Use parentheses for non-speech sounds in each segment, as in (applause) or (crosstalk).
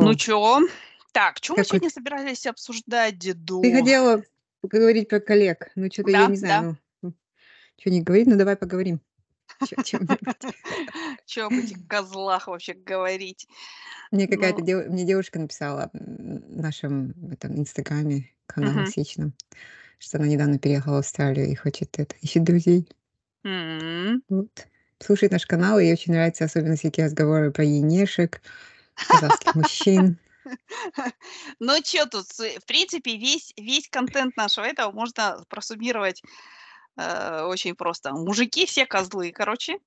Ну Что? чё? Так, чё мы сегодня собирались обсуждать, Ты деду? хотела поговорить про коллег. Ну, я Да, не знаю, да. ну, м, чё-нибудь говорить, ну, давай поговорим. (laughs) (laughs) Чё об этих козлах вообще говорить? Мне какая-то Ну мне девушка написала, в нашем этом инстаграме, канале Мгм. "Сечном", что она недавно переехала в Австралию и хочет это, ищет друзей. Вот. Слушает наш канал, и ей очень нравятся особенно всякие разговоры про енешек, казахских мужчин. (laughs) Ну чё тут, в принципе, весь весь контент нашего этого можно просуммировать, э, очень просто. Мужики все козлы, короче.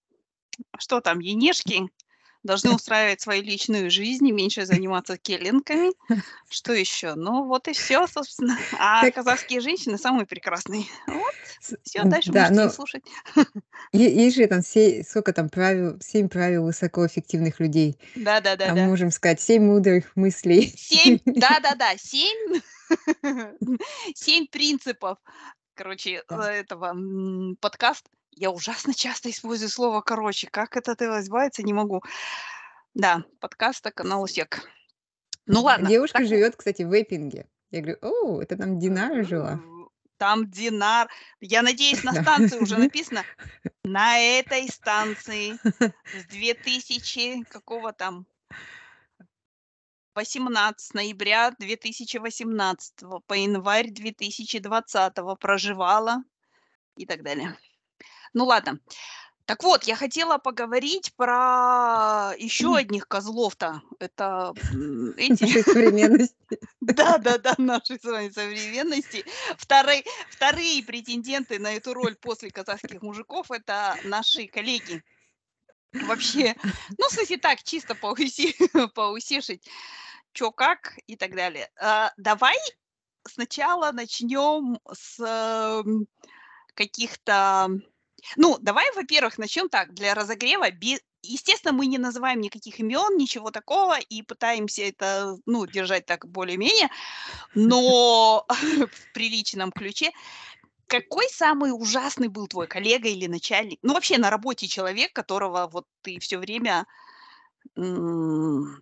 Что там, енешки должны устраивать свою личную жизнь и меньше заниматься келлингами. Что ещё? Ну, вот и всё, собственно. А Так казахские женщины самые прекрасные. Вот. С Всё, дальше да, можете но слушать. е есть же там се сколько там правил, 7 правил высокоэффективных людей. А мы можем сказать 7 мудрых мыслей. 7, (laughs) да-да-да, 7 7 (laughs) принципов, короче, Да. этого, подкаст Я ужасно часто использую слово "короче". Как от этого избавиться, не могу. Да, подкаста канала "СЕК". Ну ладно, девушка так живет, кстати, в Эппинге. Я говорю: "О, это там Динара жила". Там Динар. Я надеюсь, на станции уже (laughs) написано: "На этой станции с 2000" какого там 18 ноября 2018 по январь 2020 проживала и так далее. Ну ладно. Так вот, я хотела поговорить про ещё одних козлов-то. Это, (laughs) эти Нашей (laughs) современности. Да-да-да, (laughs) нашей с вами современности. Вторы вторые претенденты на эту роль после казахских мужиков- это наши коллеги. Вообще, ну, в смысле, так, чисто поуси поусишить, чё, как и так далее. А, давай сначала начнём с, каких-то Ну, давай, во-первых, начнём так, для разогрева. Естественно, мы не называем никаких имён, ничего такого, и пытаемся это, ну, держать так более-менее, но (laughs) в приличном ключе. Какой самый ужасный был твой коллега или начальник, ну, вообще на работе человек, которого вот ты всё время,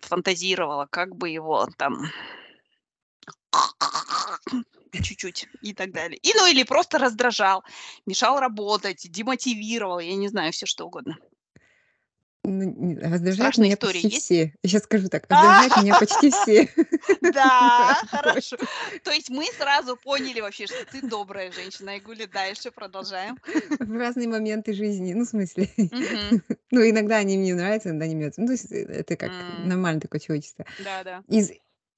фантазировала, как бы его там чуть-чуть и так далее. И, ну, или просто раздражал, мешал работать, демотивировал, я не знаю, всё что угодно. Ну, н раздражают Страшные меня истории почти есть? все. Я щас скажу так: (laughs) раздражают меня почти все. (laughs) Да, (laughs) хорошо. То есть мы сразу поняли вообще, что ты добрая женщина. Айгули, дальше продолжаем. В разные моменты жизни. Ну, в смысле, ну, иногда они мне нравятся, иногда не нравятся. Ну, то есть, э, это как М. нормальное такое человеческое. Да-да. Из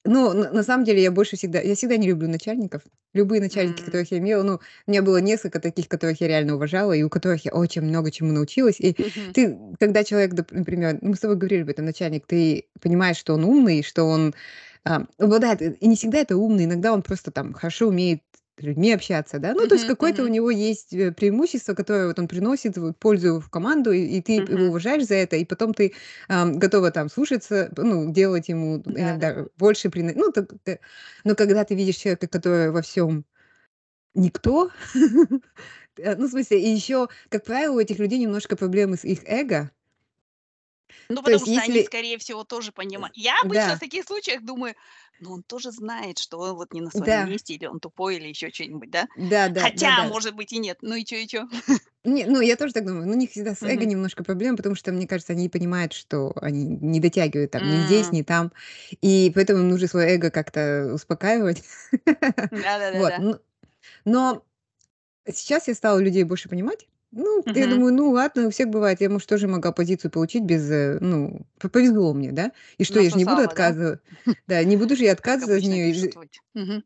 ну, на на самом деле, я больше всегда я всегда не люблю начальников. Любые начальники, М. которых я имела, ну, у меня было несколько таких, которых я реально уважала и у которых я очень много чему научилась. И Мгм. ты, когда человек, доп например, мы с тобой говорили об этом, начальник, ты понимаешь, что он умный, что он, а, обладает и не всегда это умный, иногда он просто там хорошо умеет людьми общаться, да. Ну, то есть какое-то у него есть, э, преимущество, которое вот он приносит пользу в команду, и и ты его уважаешь за это, и потом ты, ам, готова там слушаться, ну, делать ему иногда Да-да-да. больше прино ну, так т Но когда ты видишь человека, который во всём никто, (laughs) э, ну, в смысле, и ещё, как правило, у этих людей немножко проблемы с их эго. Ну, То потому есть что они, если скорее всего, тоже Э, понима Я обычно в да. таких случаях думаю: "Ну, он тоже знает, что он вот не на своём Да. месте, или он тупой, или ещё чё-нибудь, да?" Да да, Хотя, да-да. С может быть, и нет. Ну и чё, и чё? Не, ну, я тоже так думаю. Но у них всегда с эго Мгм. немножко проблемы, потому что, мне кажется, они понимают, что они не дотягивают там ни здесь, ни там, и поэтому им нужно своё эго как-то успокаивать. (laughs) Вот, Да-да-да-да. н но сейчас я стала людей больше понимать. Ну, я Мгм. думаю: "Ну ладно, у всех бывает. Я, может, тоже могла позицию получить без, э, ну, повезло мне, да. И что, я же не буду Насосала, да? Да, не буду же я отказываться вот. Мгм.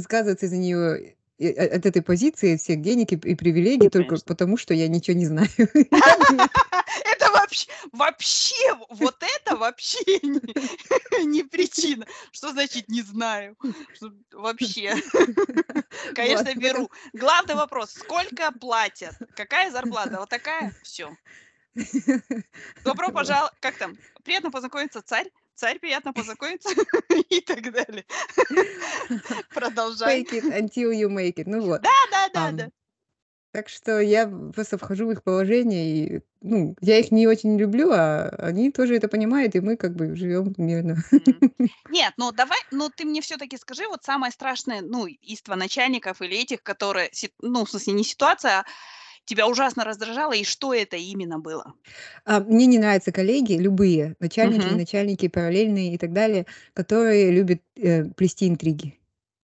отказываться из-за неё, и от этой позиции, всех денег и и привилегий только Конечно. потому, что я ничего не знаю. (laughs) Это вообщ вообще, вот это вообще (laughs) не не причина. Что значит "не знаю"? Что вообще. (laughs) Вот, Конечно, поэтому беру. Главный вопрос: сколько платят? Какая зарплата? Вот такая? Всё. Добро Вот. пожал как там? Приятно познакомиться, царь. Царь, приятно познакомиться (laughs) (laughs) и так далее. (laughs) Продолжай. Fake it until you make it. Ну вот, Да-да-да-да. ам Так что я просто вхожу в их положение, и, ну, я их не очень люблю, а они тоже это понимают, и мы как бы живем мирно. Нет, ну давай, ну ты мне все-таки скажи, вот самое страшное, ну, иство начальников или этих, которые, ну, в смысле, не ситуация, а тебя ужасно раздражало, и что это именно было? А, мне не нравятся коллеги, любые, начальники, Мгм. начальники, параллельные и так далее, которые любят, э, плести интриги.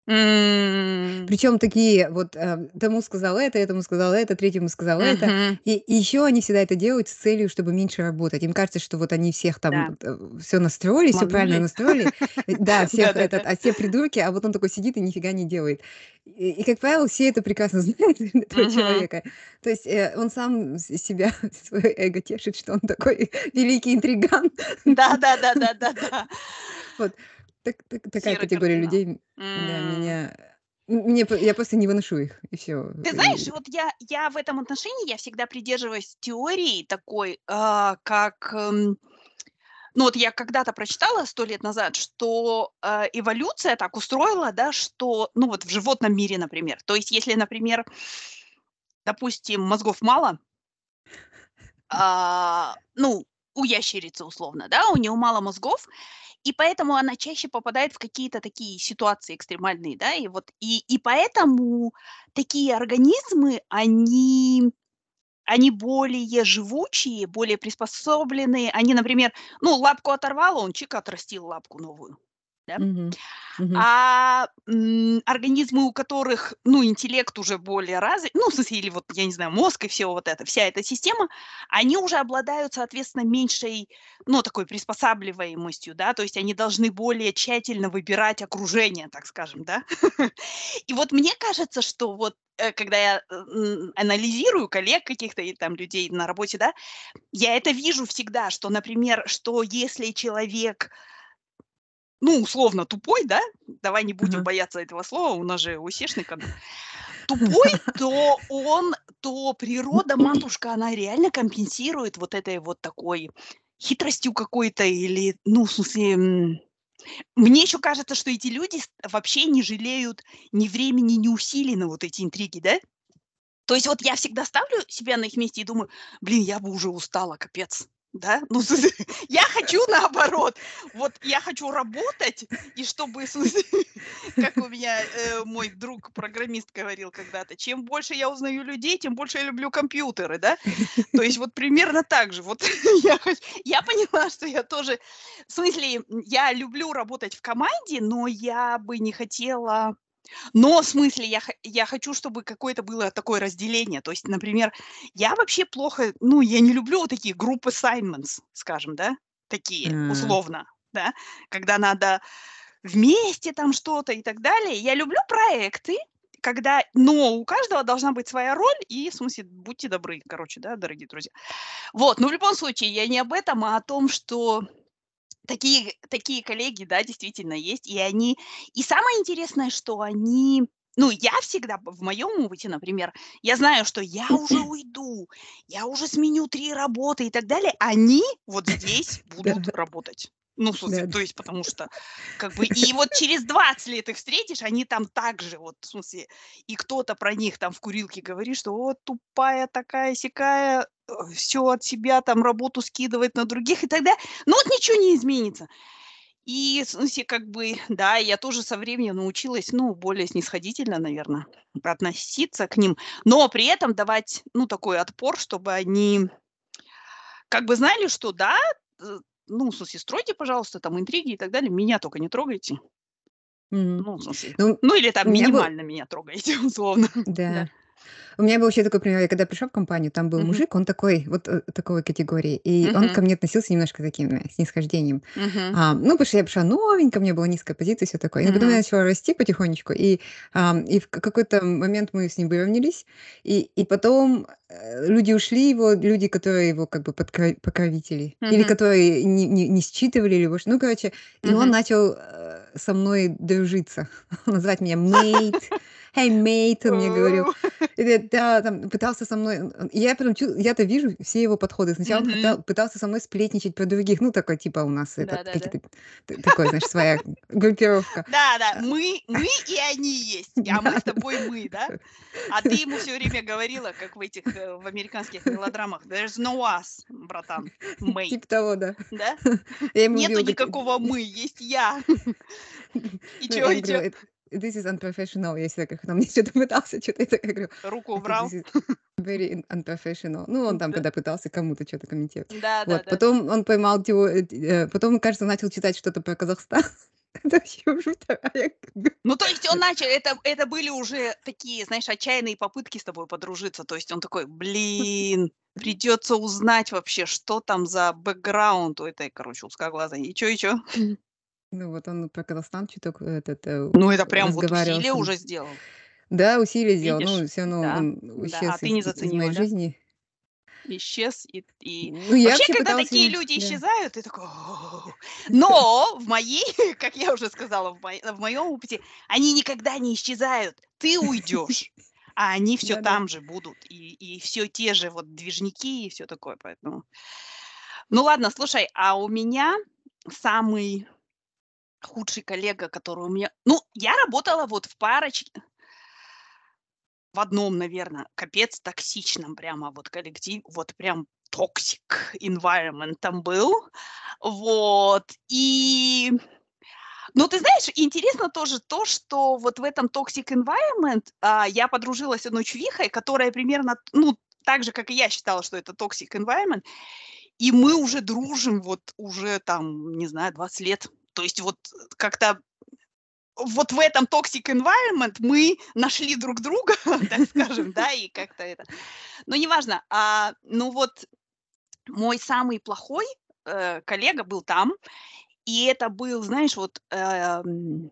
М, Причем такие вот, э, тому сказал это, этому сказал это, третьему сказал это. мгм. И и еще они всегда это делают с целью, чтобы меньше работать. Им кажется, что вот они всех Да, там, все настроили, все правильно настроили. Э, (laughs) да, всех этот, а все придурки, а вот он такой сидит и нифига не делает. И и, как правило, все это прекрасно (laughs) знают этого человека. То есть, э, он сам себя, (laughs) свое эго тешит, что он такой великий интриган. Да-да-да-да-да-да. Вот. Так так такая Серый категория кардинал. людей, м, да, меня мне я просто не выношу их, и все. Ты знаешь, вот я я в этом отношении, я всегда придерживаюсь теории такой, а, как, эм, ну, вот я когда-то прочитала 100 лет назад, что, а, эволюция так устроила, да, что, ну, вот в животном мире, например. То есть если, например, допустим, мозгов мало, а, ну, у ящерицы условно, да, у нее мало мозгов, и поэтому она чаще попадает в какие-то такие ситуации экстремальные, да, и вот и и поэтому такие организмы, они они более живучие, более приспособленные. Они, например, ну, лапку оторвало, он чик отрастил лапку новую, да. Мгм. Мгм. А, м, организмы, у которых, ну, интеллект уже более развит, ну, в смысле, или вот, я не знаю, мозг и все вот это, вся эта система, они уже обладают, соответственно, меньшей, ну, такой приспосабливаемостью, да, то есть они должны более тщательно выбирать окружение, так скажем, да. (laughs) И вот мне кажется, что вот, э, когда я, анализирую коллег каких-то и там людей на работе, да, я это вижу всегда, что, например, что если человек ну, условно тупой, да, давай не будем бояться этого слова, у нас же усешный канал. (laughs) Тупой, то он, то природа, матушка, она реально компенсирует вот этой вот такой хитростью какой-то или, ну, в смысле, мне еще кажется, что эти люди вообще не жалеют ни времени, ни усилий на вот эти интриги, да? То есть вот я всегда ставлю себя на их месте и думаю: "Блин, я бы уже устала, капец". Да? Ну, (laughs) я хочу наоборот. Вот я хочу работать, и чтобы, (laughs) как у меня, э, мой друг-программист говорил когда-то: "Чем больше я узнаю людей, тем больше я люблю компьютеры", да? То есть вот примерно так же. Вот (laughs) я я поняла, что я тоже в смысле, я люблю работать в команде, но я бы не хотела но, в смысле, я я хочу, чтобы какое-то было такое разделение. То есть, например, я вообще плохо ну, я не люблю вот такие group assignments, скажем, да, такие, А, условно, да, когда надо вместе там что-то и так далее. Я люблю проекты, когда но у каждого должна быть своя роль и, в смысле, будьте добры, короче, да, дорогие друзья. Вот, но в любом случае я не об этом, а о том, что Такие такие коллеги, да, действительно есть. И они и самое интересное, что они ну, я всегда в моем опыте, например, я знаю, что я уже (clears throat) уйду, я уже сменю 3 работы и так далее. Они вот здесь будут работать. Ну, в смысле, да-да. то есть потому что как бы и вот через 20 лет их встретишь, они там так же вот, в смысле, и кто-то про них там в курилке говорит, что вот тупая такая-сякая, все от себя там работу скидывает на других и так далее. Ну вот ничего не изменится. И, в смысле, как бы, да, я тоже со временем научилась, ну, более снисходительно, наверное, относиться к ним, но при этом давать, ну, такой отпор, чтобы они как бы знали, что да, э, ну, в смысле, стройте, пожалуйста, там интриги и так далее, меня только не трогайте. Мгм. Ну, в смысле, Ну, ну, или там меня был минимально меня трогайте, (laughs) условно. Да. да. У меня был еще такой пример. Я когда пришла в компанию, там был Мгм. мужик, он такой, вот э, такой категории, и он Мгм. ко мне относился немножко таким э, снисхождением. Мгм. А, ну, потому что я пришла новенькая, у меня была низкая позиция, все такое. Но потом я начала расти потихонечку, и, ам, и в ка- какой-то момент мы с ним выровнялись, и, и потом э, люди ушли, его, люди, которые его как бы подкра- покровители, или Мгм. которые не, не, не считывали его, ну, короче, и он начал со мной дружиться, (laughs) называть меня мейт, hey, mate, он мне говорил. Да, там пытался со мной... Я прям я-то вижу все его подходы. Сначала он пытался со мной сплетничать про других. Ну, такой, типа, у нас это какие-то... Такой, знаешь, своя группировка. Да, да, мы, мы и они есть. А мы с тобой мы, да? А ты ему все время говорила, как в этих, э, в американских мелодрамах, there's no us, братан, мы. Типа того, да. Да? Нету никакого мы, есть я. (laughs) И чё, и чё? This is unprofessional, если как там мне (laughs) что-то пытался, что-то это говорю. Руку убрал. Very unprofessional. Ну, он там когда пытался кому-то что-то комментировать. Да, да, вот. Потом он поймал его, э, э, потом, кажется, начал читать что-то про Казахстан. (laughs) Это вообще ну, то есть он начал, это, это были уже такие, знаешь, отчаянные попытки с тобой подружиться. То есть он такой, блин, (laughs) придется узнать вообще, что там за бэкграунд у этой, короче, узкоглазой. И чё, и чё? Ну, вот он про Казахстан чуток этот, э, Ну, это прям вот усилие уже сделал. Да, усилие сделал. Ну, Видишь? все равно Да, он да. исчез А ты из, не из заценила, моей да? жизни. Исчез и, и... Ну, я Вообще, вообще когда пыталась такие ему... люди Да. исчезают, ты такой... Но в моей, (laughs) как я уже сказала, в, мо- в моем опыте, они никогда не исчезают. Ты уйдешь, а они все Да-да. там же будут. И, и все те же вот движники и все такое. Поэтому... Ну ладно, слушай, а у меня самый худший коллега, который у меня... Ну, я работала вот в парочке, в одном, наверное, капец токсичном прямо вот коллектив, вот прям toxic environment там был, вот, и, ну, ты знаешь, интересно тоже то, что вот в этом toxic environment а, я подружилась с одной чувихой, которая примерно, ну, так же, как и я считала, что это toxic environment, и мы уже дружим вот уже там, не знаю, 20 лет, то есть вот как-то вот в этом toxic environment мы нашли друг друга, (laughs) так скажем, да, и как-то это. Но неважно. А, ну вот мой самый плохой э, коллега был там, и это был, знаешь, вот эм,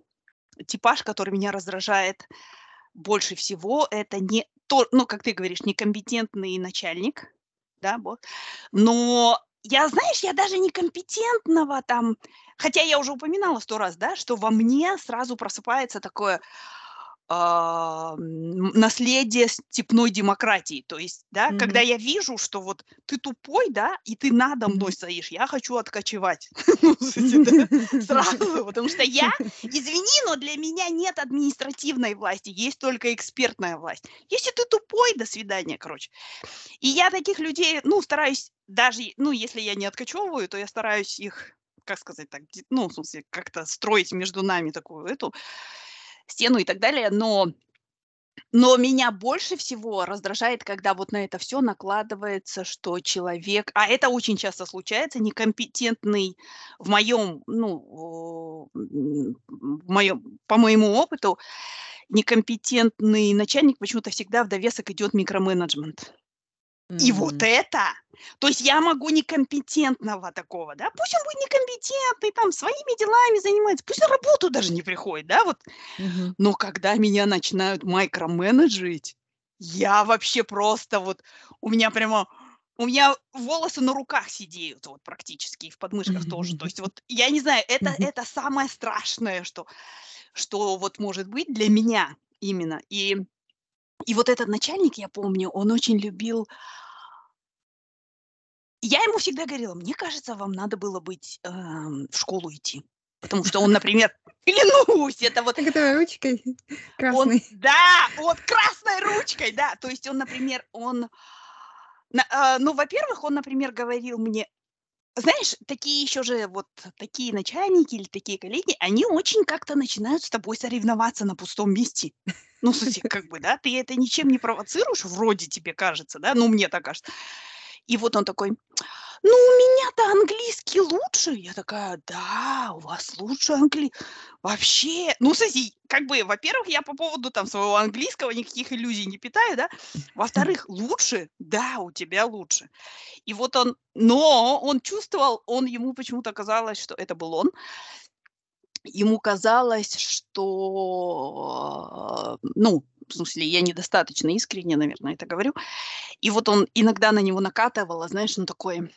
типаж, который меня раздражает больше всего. Это не то, ну, как ты говоришь, некомпетентный начальник, да, вот. Но я, знаешь, я даже некомпетентного там, хотя я уже упоминала сто раз, да, что во мне сразу просыпается такое а, наследие степной демократии. То есть, да, когда Мгм. я вижу, что вот ты тупой, да, и ты надо мной стоишь, я хочу откочевать. (laughs) Ну, (laughs) Сразу, (laughs) потому что я, извини, но для меня нет административной власти, есть только экспертная власть. Если ты тупой, до свидания, короче. И я таких людей, ну, стараюсь даже, ну, если я не откачевываю, то я стараюсь их, как сказать так, ну, в смысле, как-то строить между нами такую эту стену и так далее, но но меня больше всего раздражает, когда вот на это все накладывается, что человек, а это очень часто случается, некомпетентный в моем, ну, в моем, по моему опыту, некомпетентный начальник почему-то всегда в довесок идет микроменеджмент. И вот это, то есть я могу некомпетентного такого, да, пусть он будет некомпетентный, там, своими делами занимается, пусть на работу даже не приходит, да, вот, Мгм. но когда меня начинают микроменеджить, я вообще просто вот, у меня прямо, у меня волосы на руках сидеют вот практически, и в подмышках тоже. То (laughs) есть вот, я не знаю, это, Мгм. это самое страшное, что, что вот может быть для меня именно. И, и вот этот начальник, я помню, он очень любил... Я ему всегда говорила, мне кажется, вам надо было быть эм, в школу идти. Потому что он, например, (laughs) клянусь, это вот это ручкой (laughs) он, красной. да, вот красной ручкой, да. То есть он, например, он, а, ну, во-первых, он, например, говорил мне, знаешь, такие еще же вот такие начальники или такие коллеги, они очень как-то начинают с тобой соревноваться на пустом месте. Ну, смысле, как бы, да, ты это ничем не провоцируешь, вроде тебе кажется, да, ну, мне так кажется. И вот он такой, ну, у меня-то английский лучше. Я такая, да, у вас лучше английский. Вообще, ну, смотри, как бы, во-первых, я по поводу там своего английского никаких иллюзий не питаю, да. Во-вторых, лучше, да, у тебя лучше. И вот он, но он чувствовал, он ему почему-то казалось, что это был он, ему казалось, что, ну, в смысле, я недостаточно искренне, наверное, это говорю. И вот он иногда на него накатывало, знаешь, он такой,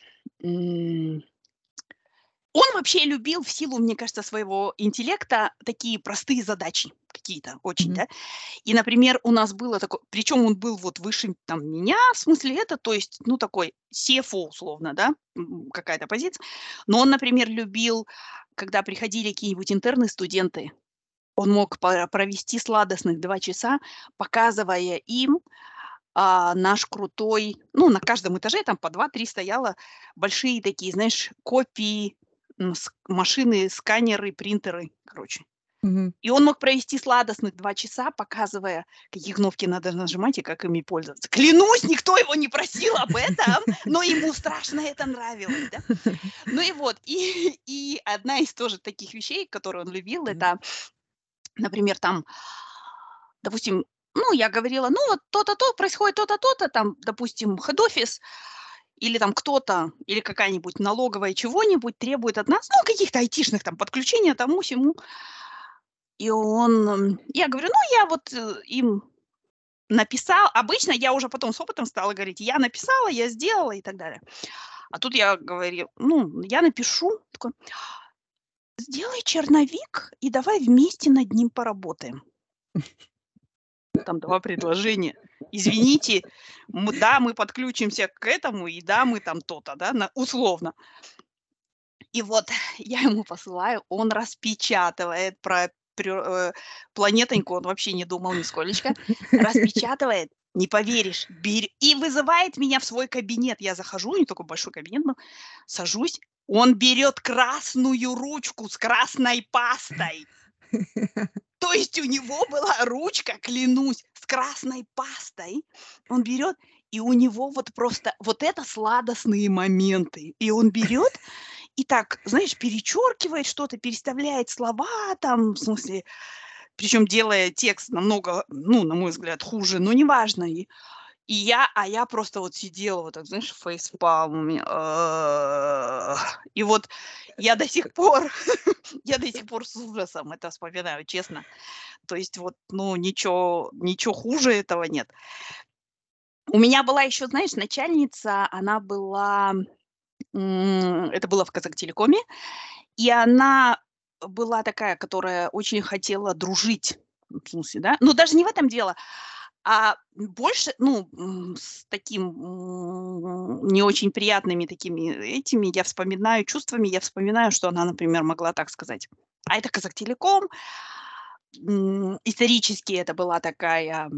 он вообще любил в силу, мне кажется, своего интеллекта такие простые задачи какие-то очень, Мгм. да. И, например, у нас было такое, причем он был вот выше там меня, в смысле это, то есть, ну, такой CFO условно, да, какая-то позиция. Но он, например, любил, когда приходили какие-нибудь интерны, студенты, он мог провести сладостных два часа, показывая им а, наш крутой, ну, на каждом этаже там по два-три стояло большие такие, знаешь, копии, машины, сканеры, принтеры, короче. И он мог провести сладостных два часа, показывая, какие кнопки надо нажимать и как ими пользоваться. Клянусь, никто его не просил об этом, но ему страшно это нравилось, да? (laughs) Ну и вот, и, и одна из тоже таких вещей, которые он любил, это, например, там, допустим, ну, я говорила, ну, вот то-то, то, происходит то-то, то-то, там, допустим, хед-офис, или там кто-то, или какая-нибудь налоговая чего-нибудь требует от нас, ну, каких-то айтишных там подключения тому всему. И он, я говорю, ну, я вот э, им написал, обычно я уже потом с опытом стала говорить, я написала, я сделала и так далее. А тут я говорю, ну, я напишу, такой, сделай черновик и давай вместе над ним поработаем. Там два предложения. Извините, м- да, мы подключимся к этому, и да, мы там то-то, да, на- условно. И вот (laughs) я ему посылаю, он распечатывает про прё- э, планетоньку, он вообще не думал нисколечко, (laughs) распечатывает, не поверишь, бер- и вызывает меня в свой кабинет. Я захожу, не такой большой кабинет, но сажусь, он берет красную ручку с красной пастой. То есть у него была ручка, клянусь, с красной пастой. Он берет, и у него вот просто вот это сладостные моменты. И он берет и так, знаешь, перечеркивает что-то, переставляет слова там, в смысле, причем делая текст намного, ну, на мой взгляд, хуже, но неважно. И, и я, а я просто вот сидела вот так, знаешь, фейспалм э, И вот я до сих пор, (laughs) я до сих пор с ужасом это вспоминаю, честно. То есть вот, ну, ничего, ничего хуже этого нет. У меня была еще, знаешь, начальница, она была, это было в Казахтелекоме, и она была такая, которая очень хотела дружить, ну, в смысле, да, но даже не в этом дело, а больше, ну, с таким не очень приятными такими этими, я вспоминаю чувствами, я вспоминаю, что она, например, могла так сказать. А это Казахтелеком, исторически это была такая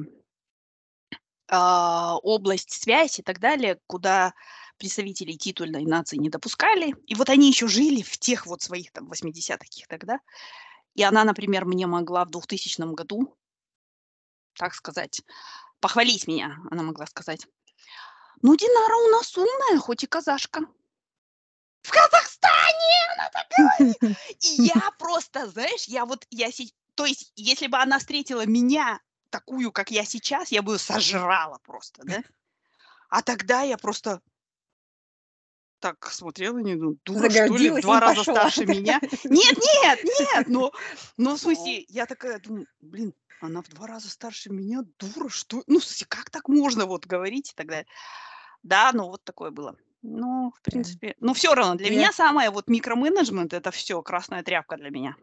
а, область связь и так далее, куда представителей титульной нации не допускали. И вот они еще жили в тех вот своих там 80-х тогда. И она, например, мне могла в 2000 году, так сказать, похвалить меня, она могла сказать. Ну, Динара у нас умная, хоть и казашка. В Казахстане она так говорит. И я (laughs) просто, знаешь, я вот, я сейчас... То есть, если бы она встретила меня такую, как я сейчас, я бы ее сожрала просто, да? А тогда я просто так смотрела, не думаю, дура, что ли, в два раза пошла. старше меня. (laughs) Нет, нет, нет, но, но в смысле, я такая думаю, блин, она в два раза старше меня, дура, что? Ну, в смысле, как так можно вот говорить и так далее. Да, ну вот такое было. Ну, в принципе, но все равно для меня самое вот микроменеджмент это все красная тряпка для меня.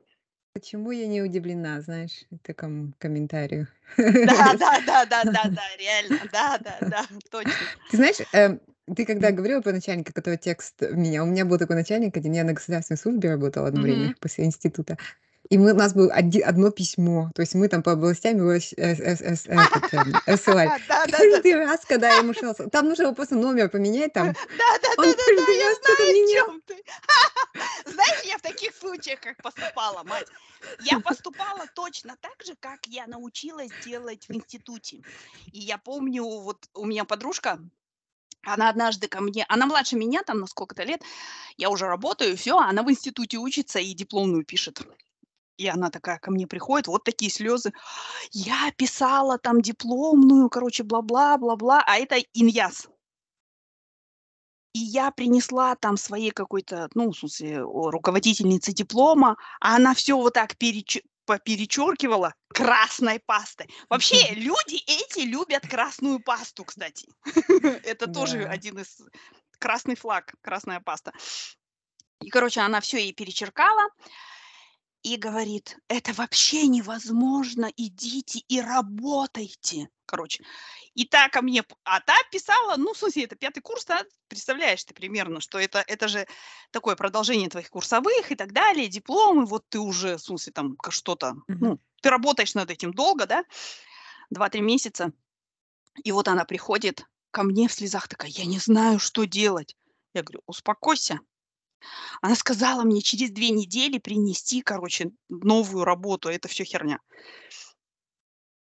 почему я не удивлена, знаешь, такому комментарию. Да, (laughs) да, да, да, да, да, реально, да, да, да, (laughs) точно. Ты знаешь, эм, ты когда говорила про начальника, который текст меня, у меня был такой начальник один, я на государственной службе работала одно время Мгм. после института, и мы, у нас было оди- одно письмо, то есть мы там по областям его с- э, э, (laughs) этот, эм, рассылали. Каждый раз, когда я ему шла, там нужно было просто номер поменять, там, (laughs) да, да, да, он да, каждый я раз что-то знаю, о менял. чем ты. (laughs) Знаешь, я в таких случаях как поступала, мать. Я поступала точно так же, как я научилась делать в институте. И я помню, вот у меня подружка, она однажды ко мне, она младше меня там на сколько-то лет, я уже работаю, все, она в институте учится и дипломную пишет. И она такая ко мне приходит, вот такие слезы. Я писала там дипломную, короче, бла-бла, бла-бла, а это иньяс. И я принесла там своей какой-то, ну, в смысле, руководительнице диплома, а она все вот так переч... перечеркивала красной пастой. Вообще, люди эти любят красную пасту, кстати. (laughs) Это тоже один из красный флаг, красная паста. И, короче, она все ей перечеркала и говорит, это вообще невозможно, идите и работайте. Короче, и та ко мне, а та писала, ну, в смысле, это пятый курс, да, представляешь ты примерно, что это, это же такое продолжение твоих курсовых и так далее, дипломы, вот ты уже, в смысле, там что-то, ну, ты работаешь над этим долго, да, два-три месяца, и вот она приходит ко мне в слезах такая, я не знаю, что делать. Я говорю, успокойся, она сказала мне через две недели принести, короче, новую работу. Это все херня.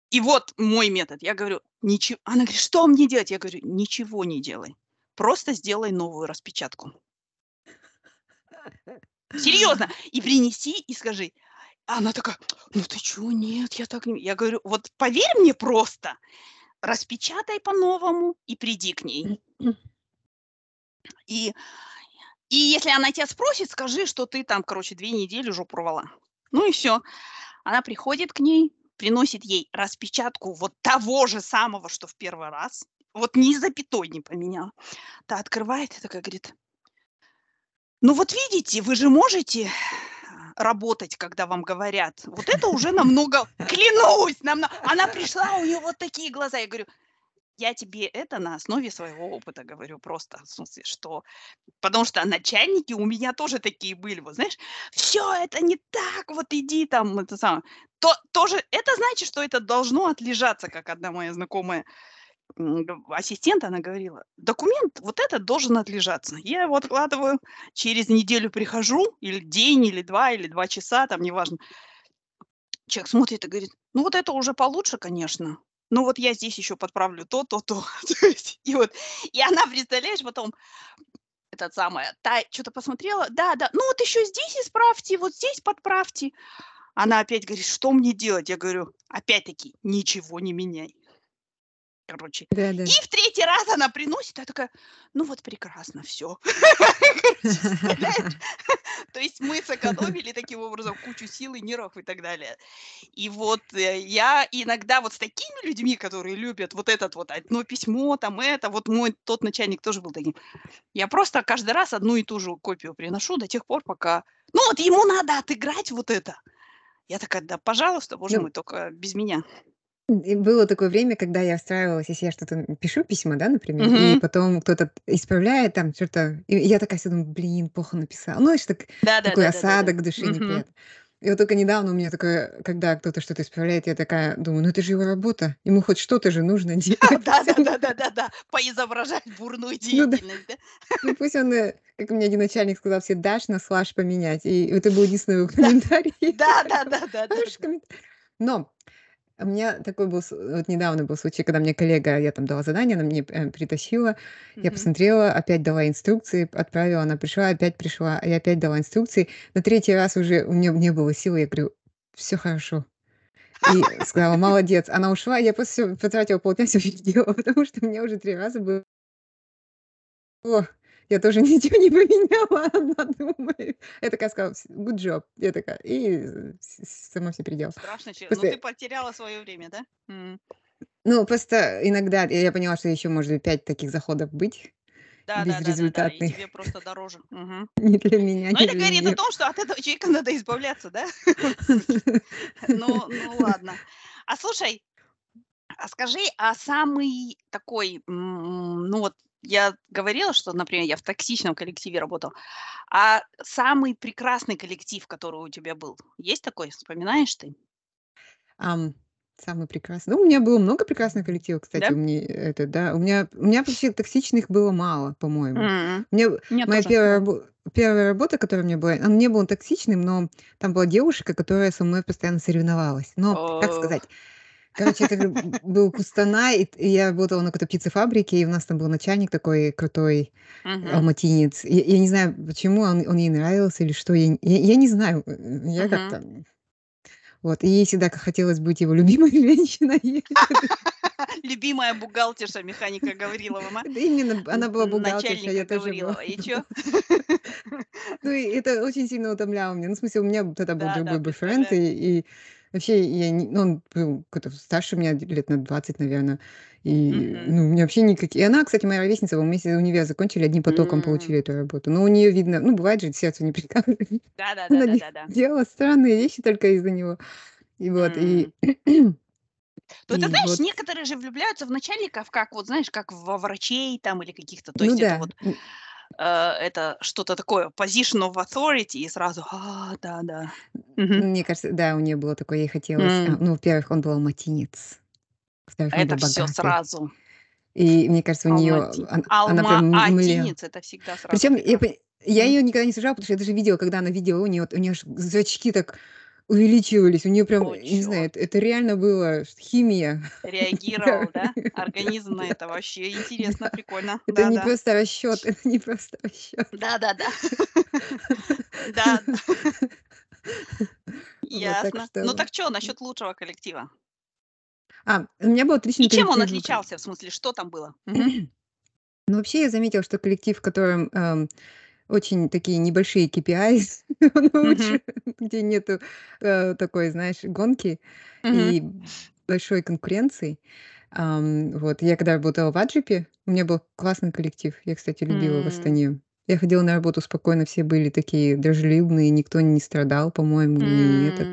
И вот мой метод. Я говорю, ничего. Она говорит, что мне делать? Я говорю, ничего не делай. Просто сделай новую распечатку. Серьезно. И принеси и скажи. Она такая, ну ты чего, нет, я так не... Я говорю, вот поверь мне просто, распечатай по-новому и приди к ней. (clears throat) И и если она тебя спросит, скажи, что ты там, короче, две недели жопу рвала. Ну и все. Она приходит к ней, приносит ей распечатку вот того же самого, что в первый раз. Вот ни запятой не поменяла. Та открывает и такая говорит, ну вот видите, вы же можете работать, когда вам говорят. Вот это уже (laughs) намного, клянусь, намного. Она пришла, у нее вот такие глаза. Я говорю, я тебе это на основе своего опыта говорю просто, в смысле, что... Потому что начальники у меня тоже такие были, вот знаешь, все это не так, вот иди там, это самое. То, тоже, это значит, что это должно отлежаться, как одна моя знакомая ассистент, она говорила, документ вот этот должен отлежаться. Я его откладываю, через неделю прихожу, или день, или два, или два часа, там, неважно. Человек смотрит и говорит, ну вот это уже получше, конечно, ну вот я здесь еще подправлю то, то, то. (laughs) и вот, и она, представляешь, потом этот самое, та что-то посмотрела, да, да, ну вот еще здесь исправьте, вот здесь подправьте. Она опять говорит, что мне делать? Я говорю, опять-таки, ничего не меняй короче. Да, да. И в третий раз она приносит, я такая, ну вот прекрасно, все. (laughs) (laughs) То есть мы сэкономили таким образом кучу сил и нервов и так далее. И вот э, я иногда вот с такими людьми, которые любят вот этот вот одно письмо, там это, вот мой тот начальник тоже был таким. Я просто каждый раз одну и ту же копию приношу до тех пор, пока... Ну вот ему надо отыграть вот это. Я такая, да, пожалуйста, боже ну, мой, только без меня. И было такое время, когда я встраивалась, если я что-то пишу письма, да, например, и потом кто-то исправляет там что-то, и я такая всё думаю: "Блин, плохо написала". Ну, это так такой осадок в душе неприятный. И вот только недавно у меня такое, когда кто-то что-то исправляет, я такая думаю: "Ну, это же его работа, ему хоть что-то же нужно (laughs) (laughs) делать". (laughs) Да-да-да-да-да, поизображать бурную Ну да. деятельность? Ну, пусть он, э, как мне один начальник сказал: "Все дашь на слаж поменять". И это был единственный комментарий. Комментарий. Но у меня такой был, вот недавно был случай, когда мне коллега, я там дала задание, она мне э, притащила, я посмотрела, опять дала инструкции, отправила, она пришла, опять пришла, я опять дала инструкции. На третий раз уже у меня не было силы, я говорю, все хорошо. И сказала, молодец. Она ушла, я просто потратила полдня, (laughs) все сделала, потому что мне уже три раза было я тоже (laughs) ничего не поменяла, (laughs) она думает. Я такая сказала, good job. Я такая, и сама все переделала. Страшно, ну ты потеряла свое время, да? М. ну, просто иногда я поняла, что еще может быть пять таких заходов быть Да, да, да, да, да, и тебе просто дороже. Мгм. (laughs) Не для меня, Но не это для говорит о том, что от этого человека надо избавляться, да? Ну, ну ладно. А слушай, а скажи, а самый такой, ну вот я говорила, что, например, я в токсичном коллективе работала. А самый прекрасный коллектив, который у тебя был, есть такой? Вспоминаешь ты? Ам, самый прекрасный. Ну, у меня было много прекрасных коллективов, кстати, Да? у меня это, да. У меня, у меня вообще токсичных было мало, по-моему. М. У меня меня моя тоже. первая, рабо- первая работа, которая у меня была, он не был токсичным, но там была девушка, которая со мной постоянно соревновалась. Но, как О, сказать, Короче, это был Кустанай, и я работала на какой-то птицефабрике, и у нас там был начальник такой крутой, мгм. алматинец. Я я не знаю, почему он он ей нравился или что, я я я не знаю. Э, я Мгм. как-то вот, и ей всегда хотелось быть его любимой (laughs) женщиной. (laughs) Любимая бухгалтерша механика Гаврилова, ма? Да именно, она была бухгалтерша, я тоже была. И чё? (laughs) Ну, это очень сильно утомляло меня. Ну, в смысле, у меня тогда был другой бойфренд, и Вообще, я не ну, он был какой-то старше меня лет на 20, наверное. И, Мгм. ну, у меня вообще никакие и она, кстати, моя ровесница, мы вместе универ закончили, одним потоком М. получили эту работу. Но у нее видно, ну, бывает же, сердцу не приказывает. Да да да Она да де да да. делала странные вещи только из-за него. И вот, и М. (clears throat) То это, знаешь, вот некоторые же влюбляются в начальников, как вот, знаешь, как во врачей там или каких-то, то Ну есть это да, вот, м. э, это что-то такое position of authority, и сразу: "А, да-да". Мгм. Мне кажется, да, у нее было такое, ей хотелось, а, ну, во-первых, он был алматинец, был Это богатый. сразу. И мне кажется, у нее она прям м млела. алма-атинец- это всегда сразу Причем я ее никогда не сажала, потому что я даже видела, когда она видела, у нее у нее зрачки так увеличивались, у нее прям, О, не знаю, чёрт. это это реально было химия. (laughs) Да. Реагировал, да, организм на это? Вообще интересно, Да. прикольно. Это не просто расчет, (laughs) это не просто расчет. Да-да-да. (laughs) Да. Вот, так Ясно. Ну что так чё насчёт лучшего коллектива? А, у меня был И отличный чем он отличался? В смысле, что там было? (clears throat) Ну, вообще, я заметила, что коллектив, в котором, ам, очень такие небольшие лучше, (laughs) где нету, э, такой, знаешь, гонки и большой конкуренции. Вот я когда работала в Аджипе, у меня был классный коллектив. Я, кстати, любила в. Астане. Я ходила на работу спокойно, все были такие дружелюбные, никто не страдал, по-моему, не этот.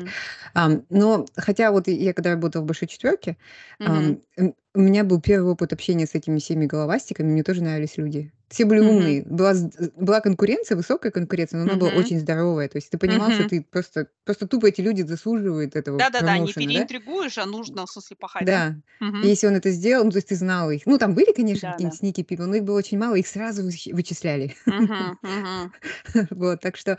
Ам, но хотя вот я когда работала в "Большой четвёрке", Мгм. ам, м, у меня был первый опыт общения с этими всеми головастиками, мне тоже нравились люди. Все были Мгм. умные. Была з была конкуренция, высокая конкуренция, но она была Мгм. очень здоровая. То есть ты понимал, что Мгм. ты просто просто тупо эти люди заслуживают этого Да-да-да, не промоушена, да? переинтригуешь, а нужно, в смысле, пахать, да? Да. Мгм. если он это сделал, ну, то есть ты знала их. Ну, там были, конечно, Да-да. какие-нибудь sneaky people, но их было очень мало, их сразу вычи вычисляли. (laughs) Вот, так что,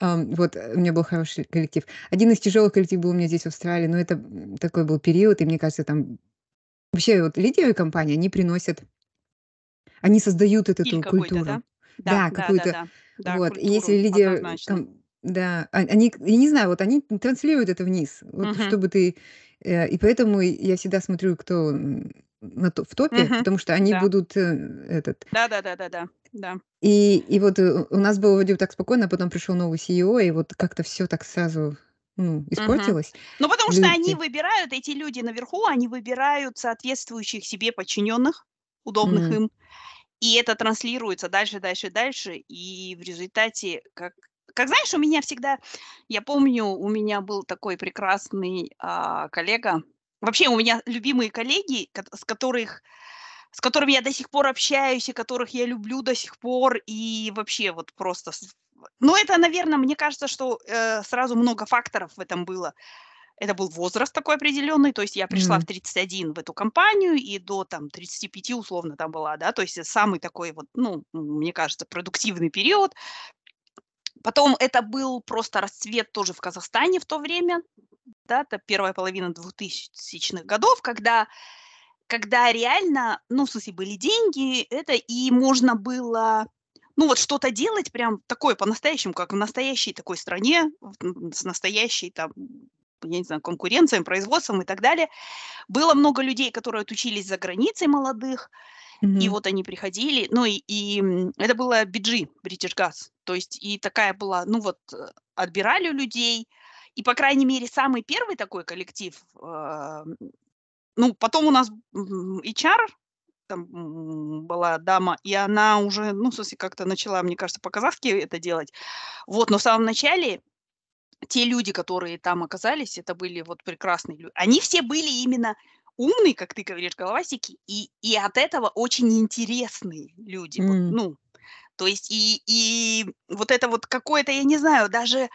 вот, э, у меня был хороший коллектив. Один из тяжелых коллективов был у меня здесь, в Австралии, но это, такой был период, и мне кажется, там вообще вот лидеры компании, они приносят они создают вот Стиль эту какой-то, культуру. да? Да, Да, какую-то да-да-да. Да, вот. И если культуру, однозначно. ком да, он они, я не знаю, вот они транслируют это вниз. Вот Мгм. чтобы ты э, и поэтому я всегда смотрю, кто, м, на то в топе, Мгм. потому что они Да. будут, э, этот Да-да-да-да-да. Да. И и вот, э, у нас было вроде бы так спокойно, а потом пришел новый CEO, и вот как-то всё так сразу, ну, Мгм. испортилось. Ну, потому что они Люди выбирают, эти люди наверху, они выбирают соответствующих себе подчиненных, удобных М. им, и это транслируется дальше дальше дальше. И в результате, как как знаешь, у меня всегда я помню, у меня был такой прекрасный, а, коллега. Вообще, у меня любимые коллеги, с которых с которыми я до сих пор общаюсь и которых я люблю до сих пор, и вообще вот просто Ну, это, наверно, мне кажется, что, э, сразу много факторов в этом было. Это был возраст такой определенный, то есть я пришла в М. 31 в эту компанию и до там 35 условно там была, да, то есть самый такой вот, ну, мне кажется, продуктивный период. Потом это был просто расцвет тоже в Казахстане в то время, да, это первая половина двухтысячных годов, когда когда реально, ну, в смысле, были деньги, это, и можно было, ну, вот что-то делать прям такое по-настоящему, как в настоящей такой стране, с настоящей там, я не знаю, конкуренцией, производством и так далее. Было много людей, которые отучились за границей, молодых, и Мгм. вот они приходили. Ну, и и, это было BG, British Gas. То есть и такая была, ну вот, э, отбирали людей. И, по крайней мере, самый первый такой коллектив, м, ну, потом у нас, HR, там, была дама, и она уже, ну, в смысле, как-то начала, мне кажется, по-казахски это делать. Вот, но в самом начале те люди, которые там оказались, это были вот прекрасные лю Они все были именно умные, как ты говоришь, головастики, и и от этого очень интересные люди. Вот, М. ну, то есть и и вот это вот какое-то, я не знаю, даже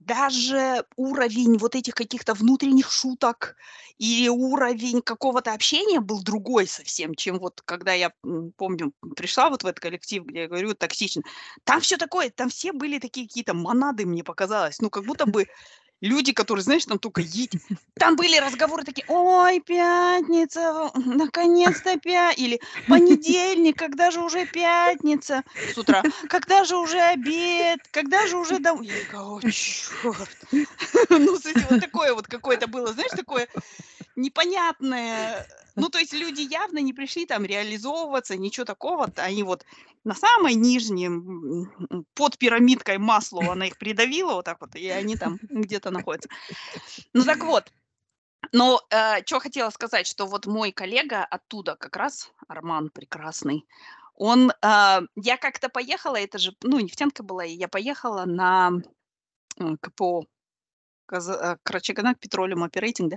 даже уровень вот этих каких-то внутренних шуток и уровень какого-то общения был другой совсем, чем вот когда я, помню, пришла вот в этот коллектив, где я говорю, токсичный. Там всё такое, там все были такие какие-то монады, мне показалось. Ну, как будто бы люди, которые, знаешь, там тока (laughs) едь Там были разговоры такие: "Ой, пятница, (laughs) наконец-то пя" или "Понедельник, когда же уже пятница?" С утра: "Когда же уже обед? Когда же уже дом" Я такая: "О, чёрт!" (laughs) Ну, вот такое вот какое-то было, знаешь, такое непонятное. Ну, то есть люди явно не пришли там реализовываться, ничего такого. Они вот на самой нижнем, под пирамидкой маслу она их придавила вот так вот, и они там где-то находятся. Ну, так вот, но э, что хотела сказать, что вот мой коллега оттуда как раз, Арман прекрасный, он, э, я как-то поехала, это же, ну, нефтянка была, и я поехала на КПО, Карачаганак Petroleum Operating, да,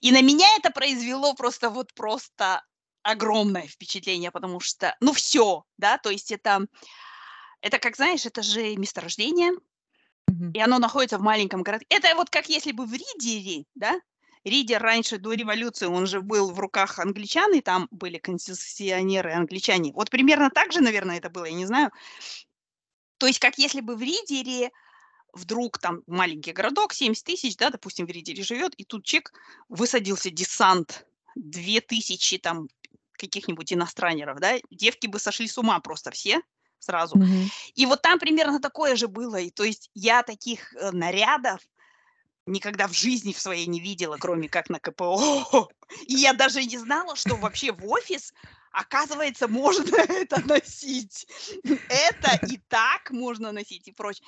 и на меня это произвело просто вот просто огромное впечатление, потому что, ну, все, да, то есть это, это как, знаешь, это же месторождение, и оно находится в маленьком городе. Это вот как если бы в Ридере, да, Ридер раньше, до революции, он же был в руках англичан, и там были концессионеры англичане. Вот примерно так же, наверное, это было, я не знаю. То есть как если бы в Ридере вдруг там маленький городок, 70 тысяч, да, допустим, в Ридере живет, и тут чек, высадился десант, 2000 там каких-нибудь иностранеров, да, девки бы сошли с ума просто все сразу. Mm-hmm. И вот там примерно такое же было. И то есть я таких э, нарядов никогда в жизни в своей не видела, кроме как на КПО. (laughs) И я даже не знала, что вообще в офис, оказывается, можно (laughs) это носить. Это и так можно носить и прочее.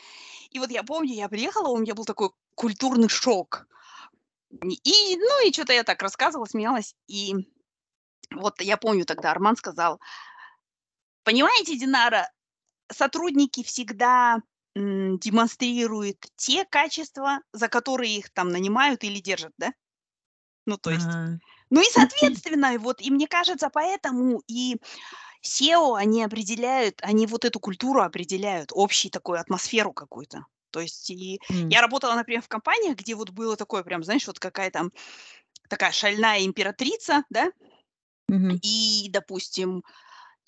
И вот я помню, я приехала, у меня был такой культурный шок. И, ну, и что-то я так рассказывала, смеялась. И вот я помню тогда Арман сказал, понимаете, Динара, сотрудники всегда м, демонстрируют те качества, за которые их там нанимают или держат, да? Ну, то есть, Ага. ну и соответственно, вот, и мне кажется, поэтому и SEO, они определяют, они вот эту культуру определяют, общую такую атмосферу какую-то. То есть, и М. я работала, например, в компаниях, где вот было такое прям, знаешь, вот какая-то такая шальная императрица, да, Мгм. и, допустим,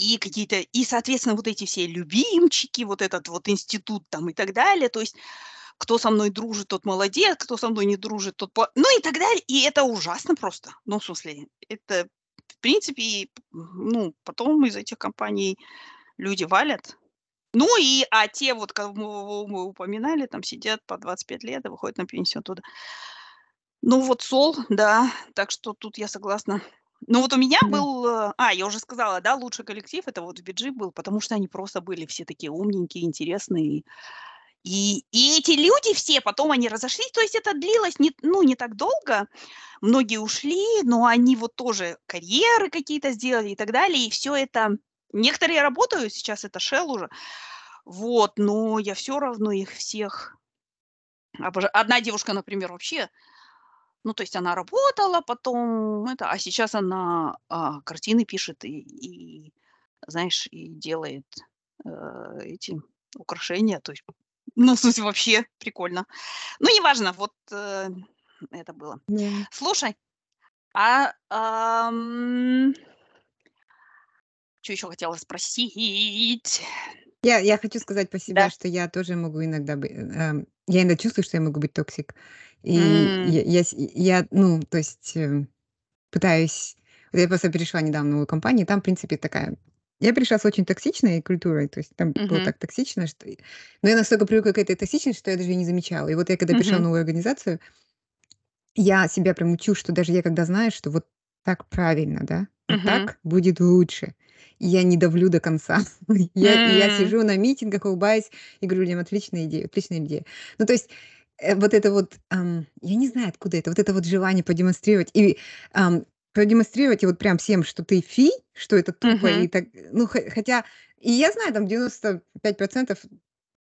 и какие-то, и, соответственно, вот эти все любимчики, вот этот вот институт там и так далее, то есть кто со мной дружит, тот молодец, кто со мной не дружит, тот... По... Ну и так далее, и это ужасно просто, ну, в смысле, это, в принципе, ну, потом из этих компаний люди валят. Ну и, а те вот, кого мы упоминали, там сидят по 25 лет и выходят на пенсию оттуда. Ну вот Сол, да, так что тут я согласна. Ну вот у меня Да. был, э, а, я уже сказала, да, лучший коллектив это вот в BG был, потому что они просто были все такие умненькие, интересные. И, и эти люди все, потом они разошлись, то есть это длилось не, ну, не так долго, многие ушли, но они вот тоже карьеры какие-то сделали и так далее, и все это, некоторые работают, сейчас это Shell уже, вот, но я все равно их всех обожаю. Одна девушка, например, вообще, ну, то есть она работала, потом это, а сейчас она а, картины пишет и, и, знаешь, и делает э, эти украшения, то есть, (laughs) ну, в смысле, вообще прикольно. Ну, неважно, вот э, это было. Да. Слушай, а что еще хотела спросить? Я, я хочу сказать по себе, Да. что я тоже могу иногда быть, эм, я иногда чувствую, что я могу быть toxic. И М. я, я, я, ну, то есть э, пытаюсь... вот Я просто перешла недавно в новую компанию, и там, в принципе, такая... Я пришла с очень токсичной культурой, то есть там было Мгм. так токсично, что... Но я настолько привыкла к этой токсичности, что я даже и не замечала. И вот я, когда пришла в новую организацию, я себя прям учу, что даже я когда знаю, что вот так правильно, да, вот Мгм. так будет лучше. И я не давлю до конца. (laughs) Я, и я сижу на митингах, улыбаюсь и говорю людям, отличная идея, отличная идея. Ну, то есть э, вот это вот, ам, я не знаю, откуда это, вот это вот желание продемонстрировать. И ам, продемонстрировать и вот прям всем, что ты фи, что это тупо. Мгм. И так, ну, хо- хотя, и я знаю, там 95%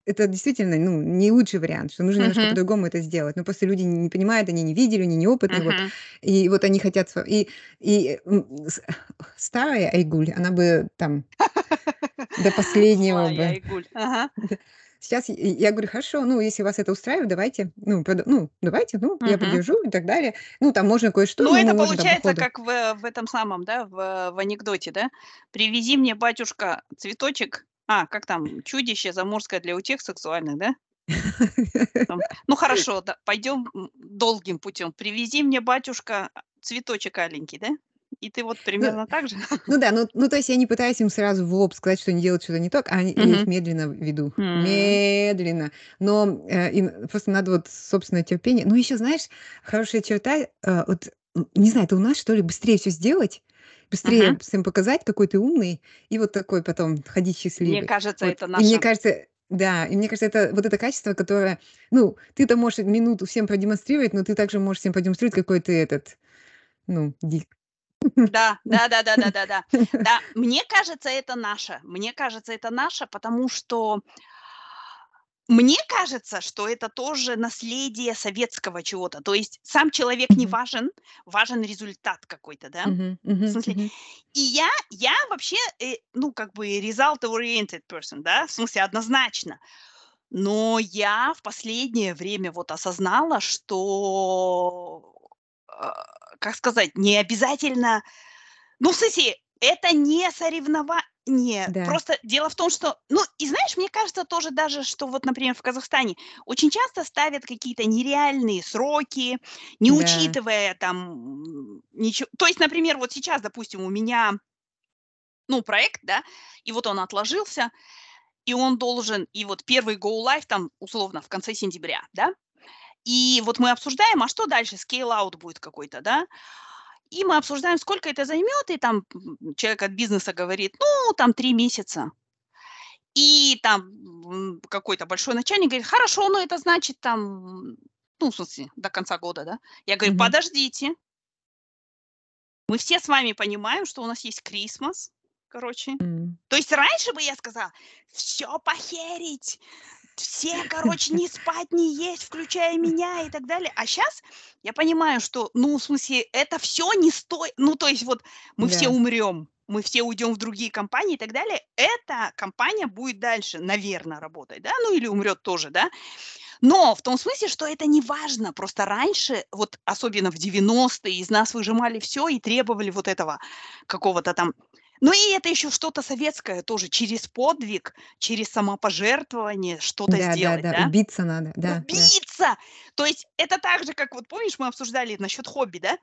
это действительно, ну, не лучший вариант, что нужно немножко Мгм. по-другому это сделать. Но просто люди не понимают, они не видели, они неопытные, вот. Мгм. И вот они хотят... сво- И, и м, с- старая Айгуль, она бы там (laughs) до последнего Злая бы... Айгуль. Ага. (laughs) Сейчас я я говорю, хорошо, ну, если вас это устраивает, давайте, ну, прода- ну, давайте, ну, я Мгм. поддержу и так далее. Ну, там можно кое-что, Ну, это можем там по получается ходу. как в, в этом самом, да, в, в анекдоте, да? Привези мне, батюшка, цветочек. А, как там, чудище заморское для утех сексуальных, да? Там, Ну, хорошо, да, пойдем долгим путем. Привези мне, батюшка, цветочек аленький, да? И ты вот Ну, примерно так же? (laughs) ну да, ну, ну, то есть я не пытаюсь им сразу в лоб сказать, что они делают что-то не так, а они- я их медленно веду. М. Медленно. Но э, им просто надо вот собственное терпение. Ну, еще, знаешь, хорошая черта, э, вот не знаю, это у нас, что ли, быстрее все сделать, быстрее Мгм. всем показать, какой ты умный, и вот такой потом ходить Мне счастливый. кажется, Вот. это И мне наше. кажется, да, и мне кажется, это вот это качество, которое, ну, ты-то можешь минуту всем продемонстрировать, но ты также можешь всем продемонстрировать, какой ты этот, ну, дик. Да, да, да, да, да, да, да. (laughs) Да, мне кажется, это наше. Мне кажется, это наше, потому что мне кажется, что это тоже наследие советского чего-то. То есть сам человек не важен, важен результат какой-то, да? Мгм, В мгм, смысле, мгм. и я, я вообще, э, ну, как бы result-oriented person, да, в смысле однозначно. Но я в последнее время вот осознала, что, а, как сказать, не обязательно, ну, в смысле, это не соревнование. Да, Просто дело в том, что, ну, и знаешь, мне кажется тоже даже, что вот, например, в Казахстане очень часто ставят какие-то нереальные сроки, не да. учитывая там ничего. То есть, например, вот сейчас, допустим, у меня, ну, проект, да, и вот он отложился, и он должен, и вот первый go live там условно в конце сентября, да, и вот мы обсуждаем, а что дальше, scale-out будет какой-то, да, и мы обсуждаем, сколько это займет, и там человек от бизнеса говорит, ну, там три месяца. И там какой-то большой начальник говорит, хорошо, но это значит там, ну, в смысле, до конца года, да. Я говорю, Мгм. подождите, мы все с вами понимаем, что у нас есть Крисмас, короче. М. То есть раньше бы я сказала, все похерить, все, (laughs) короче, не спать, не есть, включая меня и так далее. А сейчас я понимаю, что, ну, в смысле, это все не стоит. Ну, то есть вот мы все Да. умрем, мы все уйдем в другие компании и так далее. Эта компания будет дальше, наверное, работать, да, ну или умрет тоже, да. Но в том смысле, что это не важно. Просто раньше, вот особенно в 90-е, из нас выжимали все и требовали вот этого какого-то там ну и это еще что-то советское тоже, через подвиг, через самопожертвование что-то Да, да, сделать, да. да? Убиться надо. Да. Убийца! То есть это так же, как вот помнишь, мы обсуждали насчет хобби, да?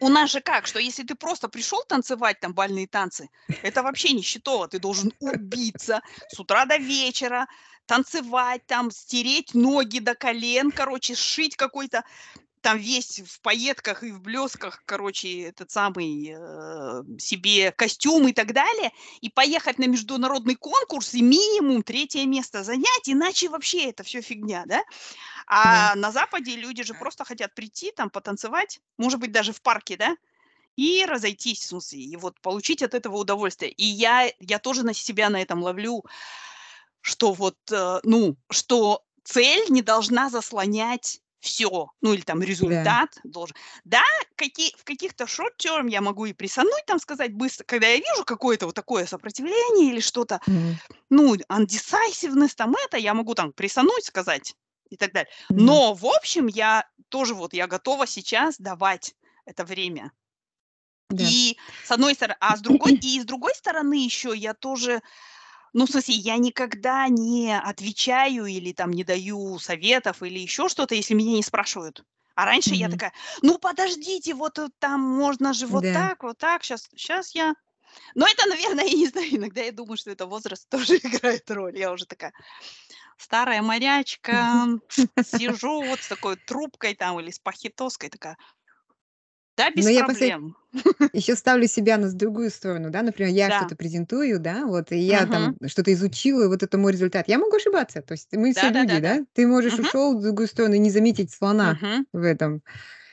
У нас же как, что если ты просто пришел танцевать там бальные танцы, это вообще не счетово, ты должен убиться с утра до вечера, танцевать там, стереть ноги до колен, короче, сшить какой-то там весь в пайетках и в блесках, короче, этот самый э, себе костюм и так далее, и поехать на международный конкурс и минимум третье место занять, иначе вообще это все фигня, да? Да. А на Западе люди же просто хотят прийти там потанцевать, может быть даже в парке, да? И разойтись, в смысле, и вот получить от этого удовольствие. И я, я тоже на себя на этом ловлю, что вот, э, ну, что цель не должна заслонять все, ну или там Да. результат должен. Да, какие, в каких-то short-term я могу и присануть, там сказать быстро, когда я вижу какое-то вот такое сопротивление или что-то, Мгм. ну, undecisiveness, там это, я могу там присануть, сказать и так далее. Мгм. Но, в общем, я тоже вот, я готова сейчас давать это время. Да. И с одной стороны, а с другой, (clears throat) и с другой стороны еще я тоже, ну, в смысле, я никогда не отвечаю или там не даю советов или еще что-то, если меня не спрашивают. А раньше я Мгм. такая, ну, подождите, вот э, там можно же вот Да. так, вот так, сейчас, сейчас я... Но это, наверное, (laughs) я не знаю, иногда я думаю, что это возраст тоже (laughs) играет роль. Я уже такая старая морячка, (laughs) сижу вот с такой трубкой там или с пахитоской такая, да, без Но я после проблем. (laughs) еще ставлю себя на другую сторону, да. Например, я Да. что-то презентую, да, вот, и я Мгм. там что-то изучила, и вот это мой результат. Я могу ошибаться, то есть мы все люди, Да-да-да-да. да. Ты можешь Мгм. ушел в другую сторону и не заметить слона Мгм. в этом.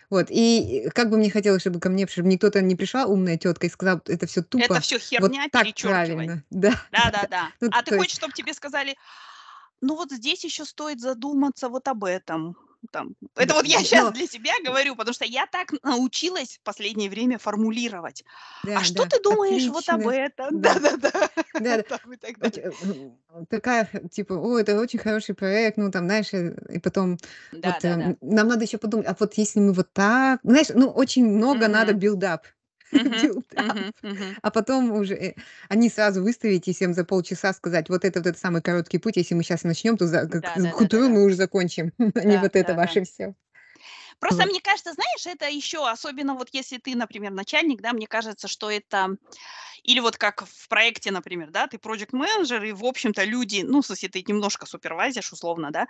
Вот, и как бы мне хотелось, чтобы ко мне, чтобы мне кто-то не пришла умная тетка и сказала, это все Это тупо, все вот херня, так перечеркивай. правильно, (laughs) да, да, да. Да-да-да. Ну, А ты хочешь, есть, чтобы тебе сказали, ну вот здесь еще стоит задуматься вот об этом. Там. Это да, вот я сейчас но, для себя говорю, потому что я так научилась в последнее время формулировать. А да, что да, ты думаешь вот об этом? (laughs) да, Да-да-да. да, да. (laughs) Оч- далее. э, такая, типа, о, это очень хороший проект, ну, там, знаешь, э, и потом, вот, э, нам надо еще подумать, а вот если мы вот так, знаешь, ну, очень много надо (laughs) Мгм. Мгм. Мгм. А потом уже э, они сразу выставить и всем за полчаса сказать, вот это вот этот самый короткий путь, если мы сейчас начнем, то за, к, к утру мы уже закончим, (laughs) а не вот это Да-да-да. ваше все. Просто Вот. мне кажется, знаешь, это еще, особенно вот если ты, например, начальник, да, мне кажется, что это Или вот как в проекте, например, да, ты проект менеджер и, в общем-то, люди, ну, в смысле, ты немножко супервайзишь, условно, да,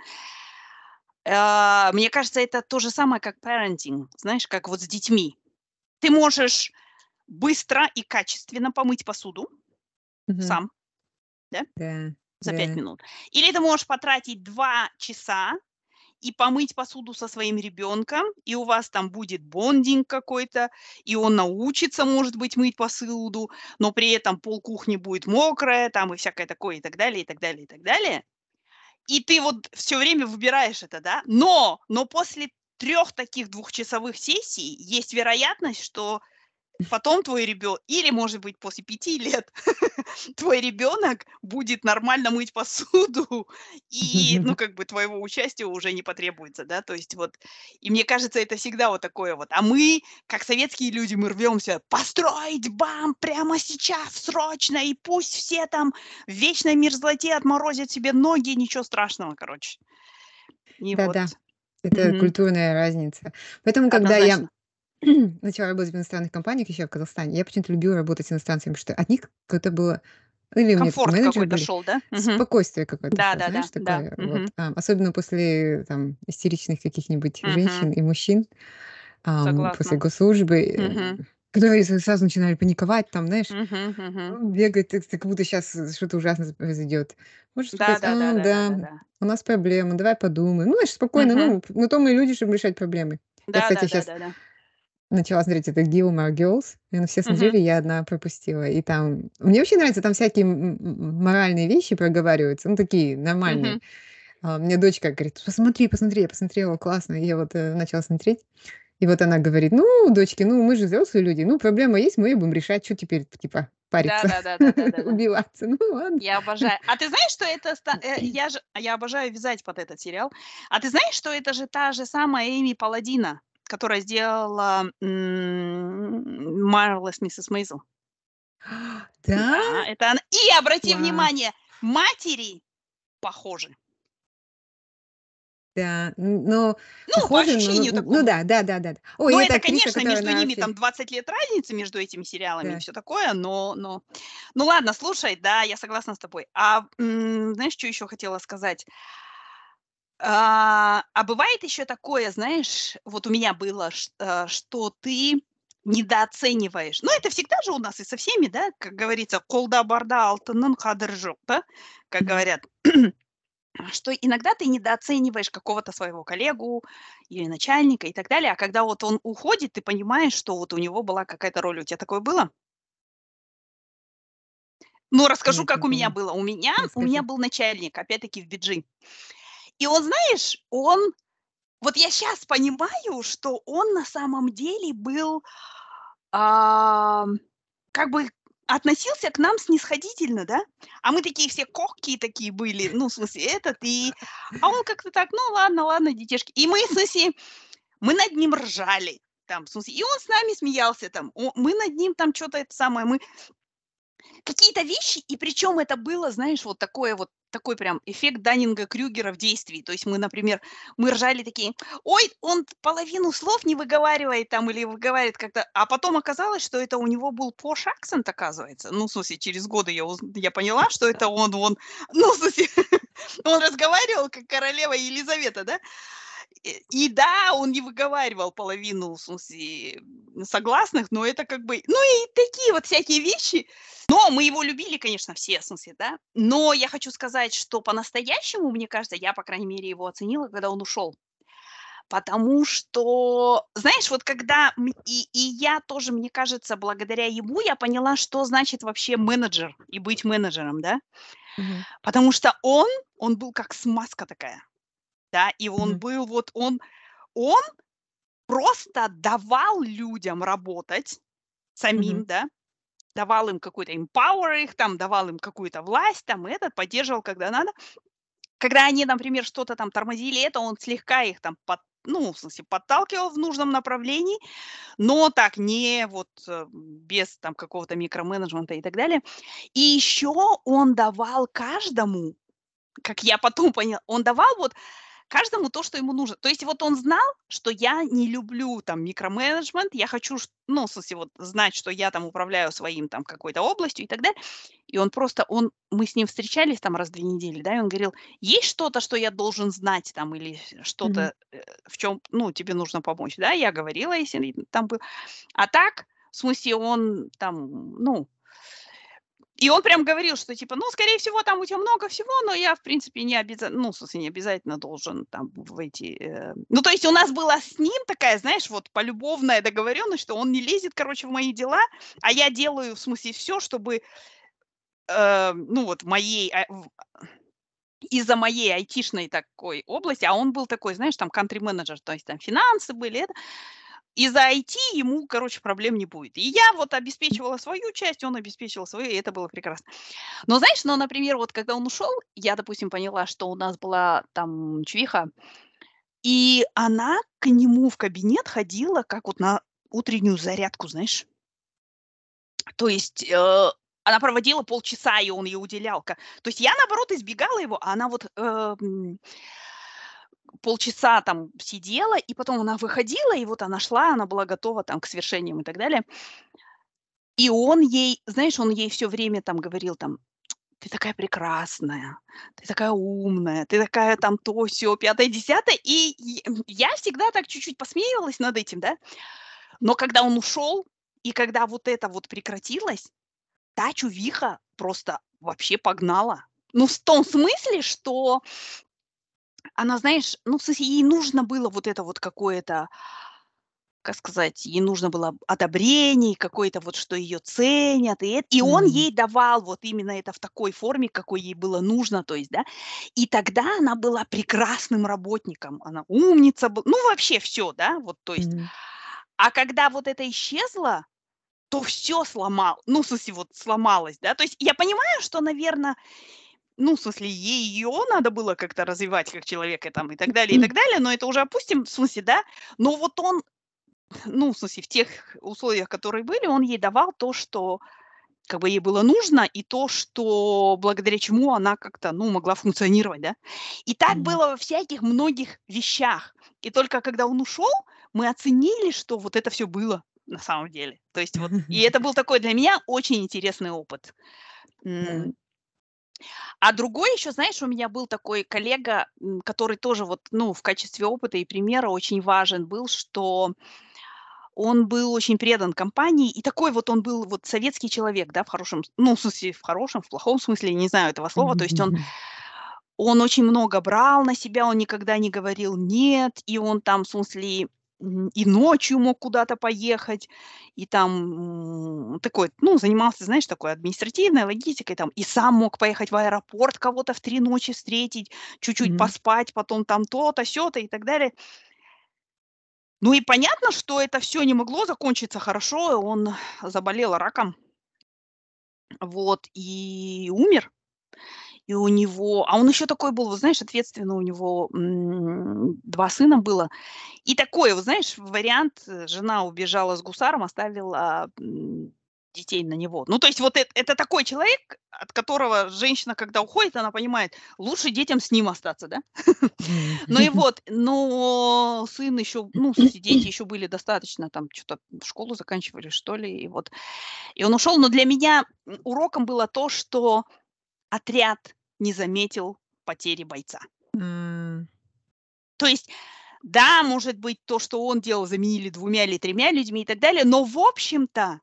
э, мне кажется, это то же самое, как parenting, знаешь, как вот с детьми. Ты можешь быстро и качественно помыть посуду Мгм. сам, да, Да, за 5 да. минут. Или ты можешь потратить 2 часа и помыть посуду со своим ребенком, и у вас там будет бондинг какой-то, и он научится, может быть, мыть посуду, но при этом пол кухни будет мокрое, там и всякое такое, и так далее, и так далее, и так далее. И ты вот все время выбираешь это, да? Но, но после трех таких двухчасовых сессий есть вероятность, что потом твой ребенок, или, может быть, после пяти лет (laughs) твой ребенок будет нормально мыть посуду, (laughs) и, ну, (laughs) как бы твоего участия уже не потребуется, да, то есть вот, и мне кажется, это всегда вот такое вот, а мы, как советские люди, мы рвемся построить бам прямо сейчас, срочно, и пусть все там в вечной мерзлоте отморозят себе ноги, ничего страшного, короче. И вот. Да-да, это Мгм. культурная разница. Поэтому, когда я Однозначно. (clears throat) начала работать в иностранных компаниях еще в Казахстане, я почему-то любила работать с иностранцами, потому что от них какое-то было или у меня такие Комфорт какой-то шел, да? Спокойствие какое-то Да-да-да, знаешь, да. такое вот. Мгм. А, особенно после там истеричных каких-нибудь Мгм. женщин и мужчин, ам, после госслужбы, э, Мгм. которые сразу начинали паниковать, там, знаешь, мгм. м, бегать, как будто щас что-то ужасное произойдет. Можешь сказать: "А, да, Да-да-да-да-да-да-да. у нас проблемы, давай подумаем". Ну, знаешь, спокойно, Мгм. ну, на то мы и люди, чтобы решать проблемы. Я, кстати, щас Да-да-да-да-да. Начала смотреть это Gilmore Girls, и на все смотрели, я одна пропустила. И там мне вообще нравится, там всякие моральные вещи проговариваются, ну, такие нормальные. Мгм. А, мне дочка говорит: "Посмотри, посмотри". Я посмотрела, классно. И я вот, э, начала смотреть. И вот она говорит: "Ну, дочки, ну, мы же взрослые люди, ну, проблема есть, мы её будем решать, чё теперь, типа, париться, (laughs) убиваться". Ну, ладно. Я обожаю. А ты знаешь, что это э, я же я обожаю вязать под этот сериал. А ты знаешь, что это же та же самая Эми Паладино, которая сделала, Marvelous Mrs. Maisel? Да? Да, это она. И обрати Класс. внимание, матери похожи. Да, но Ну, по похоже, но ощущению ну ну да, да-да-да. Ой, Но и эта это, актриса, конечно, между ними вообще там 20 лет разницы между этими сериалами и Да. всё такое, но но ну ладно, слушай, да, я согласна с тобой. А, знаешь, чё еще хотела сказать? А, а бывает еще такое, знаешь, вот у меня было, э, что ты недооцениваешь. Ну, это всегда же у нас и со всеми, да, как говорится, "Колда барда алтынның кадыры жоқ", да, как говорят. (clears throat) Что иногда ты недооцениваешь какого-то своего коллегу или начальника и так далее, а когда вот он уходит, ты понимаешь, что вот у него была какая-то роль. У тя такое было? Ну, расскажу, Нет, как у меня было. У меня у меня был начальник, опять-таки в BG. И он, знаешь, он вот я щас понимаю, что он на самом деле был, ам, как бы относился к нам снисходительно, да. А мы такие все когкие такие были, ну, в смысле, этот, и а он как-то так: "Ну, ладно, ладно, детишки". И мы, в смысле, мы над ним ржали, там, в смысле, и он с нами смеялся там. Мы над ним там чё-то это самое, мы какие-то вещи, и причем это было, знаешь, вот такое вот, такой прям эффект Даннинга-Крюгера в действии. То есть мы, например, мы ржали такие: "Ой, он половину слов не выговаривает там или выговаривает как-то". А потом оказалось, что это у него был posh accent, оказывается. Ну, в смысле, через годы я уз я поняла, что это он он, (laughs) ну, в смысле, (laughs) он разговаривал как королева Елизавета, да. И да, он не выговаривал половину, в смысле, согласных, но это как бы, ну, и такие вот всякие вещи. Но мы его любили, конечно, все, в смысле, да. Но я хочу сказать, что по-настоящему, мне кажется, я, по крайней мере, его оценила, когда он ушел. Потому что, знаешь, вот когда и и я тоже, мне кажется, благодаря ему я поняла, что значит вообще менеджер и быть менеджером, да. Мгм. Потому что он, он был как смазка такая, да, и он Мгм. был вот он он просто давал людям работать самим, да, давал им какой-то empower их, там, давал им какую-то власть, там, этот, поддерживал, когда надо. Когда они, например, что-то там тормозили, это он слегка их там под ну, в смысле, подталкивал в нужном направлении, но так не вот, э, без там какого-то микроменеджмента и так далее. И еще он давал каждому, как я потом поняла, он давал вот каждому то, что ему нужно. То есть вот он знал, что я не люблю там микроменеджмент, я хочу, ну, в смысле, вот знать, что я там управляю своим там какой-то областью и так далее. И он просто, он, мы с ним встречались там раз в две недели, да, и он говорил, есть что-то, что я должен знать там или что-то, э, в чем, ну, тебе нужно помочь, да, я говорила, если там был. А так, в смысле, он там, ну, и он прям говорил, что типа, ну, скорее всего, там у тебя много всего, но я, в принципе, не обязательно, ну, смысле, не обязательно должен там в эти... Э... Ну, то есть у нас была с ним такая, знаешь, вот полюбовная договоренность, что он не лезет, короче, в мои дела, а я делаю, в смысле, все, чтобы, э, ну, вот моей... Э, из-за моей айтишной такой области, а он был такой, знаешь, там, кантри-менеджер, то есть там финансы были, это, из-за IT ему, короче, проблем не будет. И я вот обеспечивала свою часть, он обеспечивал свою, и это было прекрасно. Но знаешь, ну, например, вот когда он ушел, я, допустим, поняла, что у нас была там чувиха, и она к нему в кабинет ходила как вот на утреннюю зарядку, знаешь. То есть э, она проводила полчаса, и он ей уделял. То есть я, наоборот, избегала его, а она вот... Э, полчаса там сидела, и потом она выходила, и вот она шла, она была готова там к свершениям и так далее. И он ей, знаешь, он ей все время там говорил там, ты такая прекрасная, ты такая умная, ты такая там то, все, пятое, десятое. И я всегда так чуть-чуть посмеивалась над этим, да. Но когда он ушел, и когда вот это вот прекратилось, та чувиха просто вообще погнала. Ну, в том смысле, что она, знаешь, ну, в смысле, ей нужно было вот это вот какое-то, как сказать, ей нужно было одобрение, какое-то вот, что ее ценят, и, и он Мгм. ей давал вот именно это в такой форме, какой ей было нужно, то есть, да, и тогда она была прекрасным работником, она умница была, ну, вообще все, да, вот, то есть, Мгм. а когда вот это исчезло, то все сломал, ну, в смысле, вот сломалось, да, то есть я понимаю, что, наверное, ну, в смысле, ее надо было как-то развивать как человека там и так далее, и так далее, но это уже опустим, в смысле, да. Но вот он, ну, в смысле, в тех условиях, которые были, он ей давал то, что как бы ей было нужно, и то, что благодаря чему она как-то, ну, могла функционировать, да. И так Мгм. было во всяких многих вещах. И только когда он ушел, мы оценили, что вот это все было на самом деле. То есть вот, и это был такой для меня очень интересный опыт. Да. А другой еще, знаешь, у меня был такой коллега, который тоже вот, ну, в качестве опыта и примера очень важен был, что он был очень предан компании, и такой вот он был вот советский человек, да, в хорошем, ну, в смысле, в хорошем, в плохом смысле, не знаю этого слова, то есть он, он очень много брал на себя, он никогда не говорил нет, и он там, в смысле, и ночью мог куда-то поехать, и там такой, ну, занимался, знаешь, такой административной логистикой, там, и сам мог поехать в аэропорт кого-то в три ночи встретить, чуть-чуть Мгм. поспать, потом там то-то, сё-то и так далее. Ну и понятно, что это все не могло закончиться хорошо, он заболел раком. Вот, и умер. И у него а он еще такой был, вот знаешь, ответственный, у него, м, 2 сына было. И такой, вот знаешь, вариант, э, жена убежала с гусаром, оставила, м, детей на него. Ну, то есть вот эт это такой человек, от которого женщина, когда уходит, она понимает, лучше детям с ним остаться, да. (laughs) Ну и вот, но сын еще, ну, дети еще были достаточно, там что то школу заканчивали, что ли, и вот. И он ушел. Но для меня, уроком было то, что отряд не заметил потери бойца. М. То есть, да, может быть, то, что он делал, заменили двумя или тремя людьми и так далее, но в общем-то,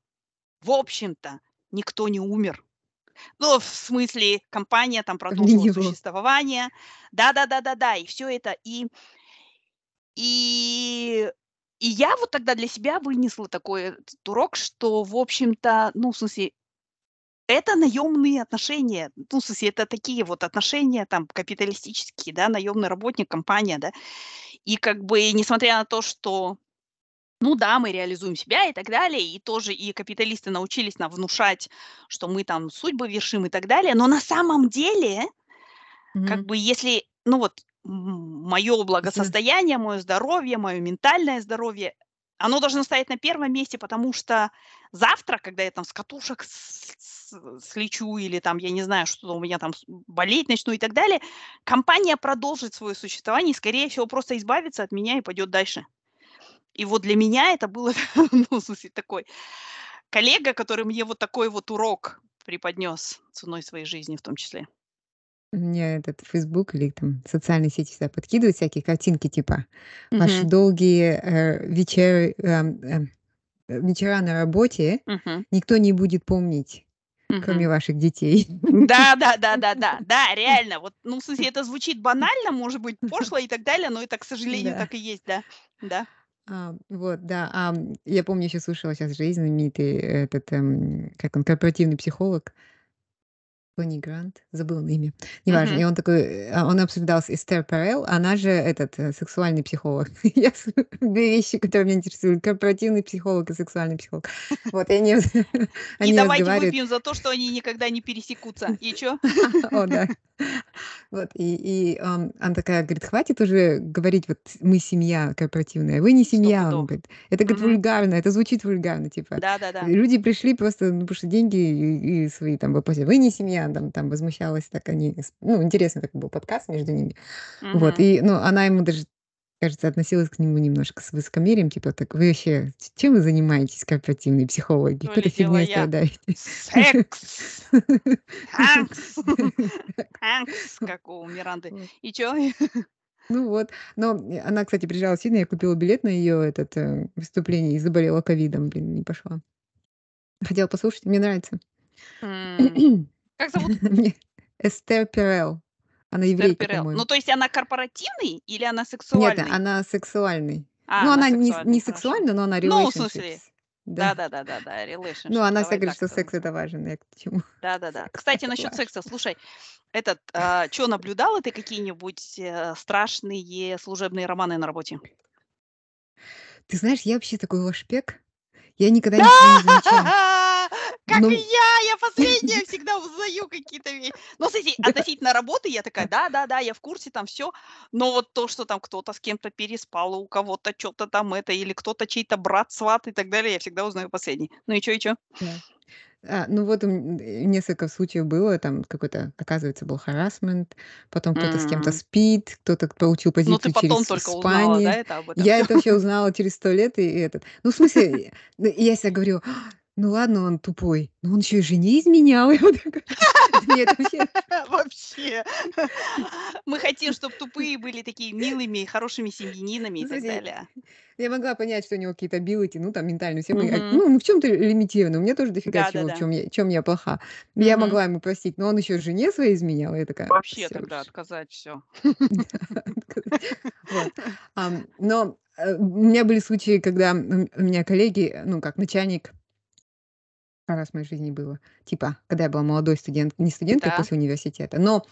в общем-то, никто не умер. Ну, в смысле, компания там продолжила него. существование. Да-да-да-да-да, и все это. И и и я вот тогда для себя вынесла такой урок, что, в общем-то, ну, в смысле, это наемные отношения. Ну, в смысле, это такие вот отношения там капиталистические, да, наемный работник, компания, да. И как бы несмотря на то, что, ну да, мы реализуем себя и так далее, и тоже и капиталисты научились нам внушать, что мы там судьбы вершим и так далее, но на самом деле, как Мгм. бы если, ну вот, мое благосостояние, мое здоровье, мое ментальное здоровье оно должно стоять на первом месте, потому что завтра, когда я там с катушек слечу или там, я не знаю, что у меня там болеть начну и так далее, компания продолжит свое существование и, скорее всего, просто избавится от меня и пойдет дальше. И вот для меня это было, (laughs) ну, в смысле, такой коллега, который мне вот такой вот урок преподнес ценой своей жизни в том числе. Меня этот Facebook или там социальные сети всегда подкидывают всякие картинки типа ваши долгие э, вечеры, эм, эм, вечера на работе Мгм. никто не будет помнить, кроме ваших детей. Да, да, да, да, (laughs) да, да, реально. Вот, ну, в смысле, это звучит банально, может быть, пошло и так далее, но это, к сожалению, Да. так и есть, да. Да. А, вот, да. А, я помню, еще слушала сейчас жизнь знаменитый этот, эм, как он, корпоративный психолог. Тони Грант, забыла на имя, неважно. Мгм. И он такой, э, он обсуждал с Эстер Перел, она же этот э, сексуальный психолог. (laughs) Я с- две вещи, которые меня интересуют: корпоративный психолог и сексуальный психолог. Вот, и они, (laughs) И они давайте разговаривают. выпьем за то, что они никогда не пересекутся. И чё? (laughs) О, да. Вот, и, и ам, она такая говорит, хватит уже говорить, вот мы семья корпоративная, вы не семья, он Стопудово. говорит. Это, говорит, Мгм. вульгарно, это звучит вульгарно, типа. Да-да-да. Люди пришли просто, ну, потому что деньги и, и свои там вопросы. Вы не семья, там, там возмущалась, так они, ну, интересно такой был подкаст между ними. Вот, Мгм. и, ну, она ему даже, кажется, относилась к нему немножко с высокомерием, типа, так вы вообще, чем вы занимаетесь, корпоративные психологи? То Какой-то ли дело фигней я. страдаете. Секс! Ханкс, (laughs) как у Миранды. Вот. И чё? (laughs) Ну вот. Но она, кстати, приезжала Сидней, я купила билет на ее этот э, выступление и заболела ковидом, блин, не пошла. Хотела послушать, мне нравится. М, (clears throat) Как зовут? (laughs) Эстер Перел. Она еврейка. Ну, по-моему. то есть она корпоративный или она Нет, сексуальный? она сексуальный. А, Ну, она она не, не сексуальная, но она Ну, в смысле, relationships. Да. да-да-да-да-да, Ну, relationship, она давай всегда говорит, что секс это важно. Я к чему? Да-да-да. Кстати, насчет секса, слушай, этот, а, чё, наблюдала ты какие-нибудь э, страшные служебные романы на работе? Ты знаешь, я вообще такой лошпек. Я никогда ничего не замечала. Как Ну, и я! Я последняя (laughs) всегда узнаю какие-то вещи. Ну, кстати, относительно работы я такая, да-да-да, я в курсе, там все. Но вот то, что там кто-то с кем-то переспал, у кого-то что-то там это, или кто-то чей-то брат, сват и так далее, я всегда узнаю последний. Ну и чё, и? Да. А, ну вот э, несколько случаев было, там какой-то, оказывается, был харассмент, потом кто-то с кем-то спит, кто-то получил Ну, ты позицию через только узнала, да, это об этом Я это вообще узнала через сто лет, и этот. Ну, в смысле, ну, и я себе говорю, «А, ну ладно, он тупой, но он еще и жене изменял. (laughs) Нет, вообще, (laughs) Вообще. Мы хотим, чтобы тупые были такие милыми, хорошими семьянинами и так далее. я могла понять, что у него какие-то билоти, ну, там, ментальные, все мы, ну, мы в чем-то лимитированы, у меня тоже дофига чего, в чем я, чем я плоха. Я могла ему простить, но он еще жене своей изменял, я такая, Вообще тогда отказать все. (laughs) Но э, у меня были случаи, когда у меня коллеги, ну, как начальник, раз в моей жизни было, типа, когда я была молодой студент, не студенткой Да. после университета, но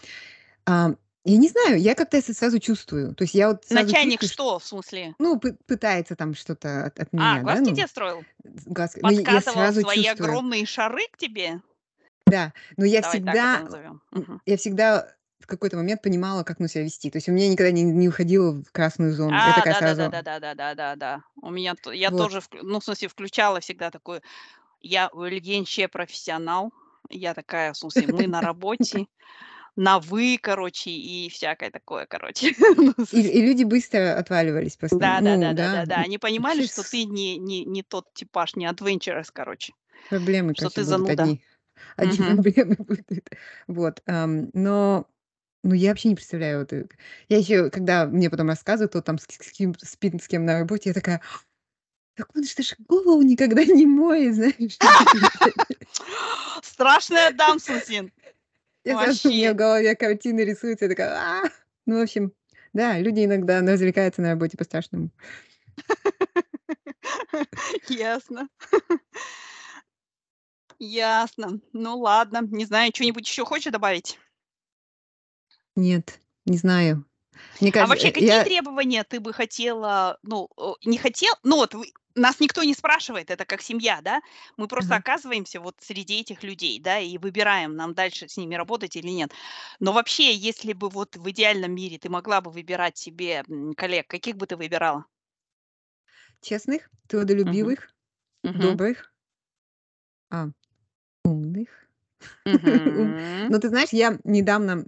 ам, я не знаю, я как-то это сразу чувствую. То есть я вот Начальник чувствую, что, в смысле? ну, пы- пытается там что-то от, от А, меня, да, глазки ну, тебе строил? глазки. Но я Подкатывал сразу свои чувствую, огромные шары к тебе? да, но я Давай всегда, м, я всегда в какой-то момент понимала, как ну, себя вести. То есть у меня никогда не, не уходило в красную зону. Я А, такая да, да, да, да, да, да, да, да, да. У меня я вот. тоже, ну, в смысле, включала всегда такой, я Ильинче профессионал, я такая, в смысле, мы на (laughs) работе, на вы, короче, и всякое такое, короче. (laughs) Ну, И, и люди быстро отваливались просто. Да, да, Ну, да, да, да, да. да. Они понимали, что с- ты не, не, не тот типаж, не adventurous, короче, проблемы, что ты зануда. одни. (laughs) Одни Мгм. проблемы будут. Вот. ам, но ну, я вообще не представляю. Вот, э, я еще, когда мне потом рассказывают, кто там с, с кем спит с кем на работе, я такая, так он же ж голову никогда (laughs) не моет, знаешь. (laughs) Страшная дам, Сусин. Я сразу, у меня в голове картины рисуются, я такая, «А!» Ну, в общем, да, люди иногда развлекаются на работе по-страшному. (laughs) Ясно. Ясно. Ну ладно. Не знаю, что-нибудь еще хочешь добавить? Нет, не знаю. Мне А кажется, вообще, э, какие я... требования ты бы хотела, ну, о, не хотел, ну вот нас никто не спрашивает, это как семья, да? Мы просто Ага. оказываемся вот среди этих людей, да, и выбираем, нам дальше с ними работать или нет. Но вообще, если бы вот в идеальном мире ты могла бы выбирать себе коллег, каких бы ты выбирала? честных, трудолюбивых, Мгм. добрых, а, умных. (laughs) Ум. Мгм. Но ты знаешь, я недавно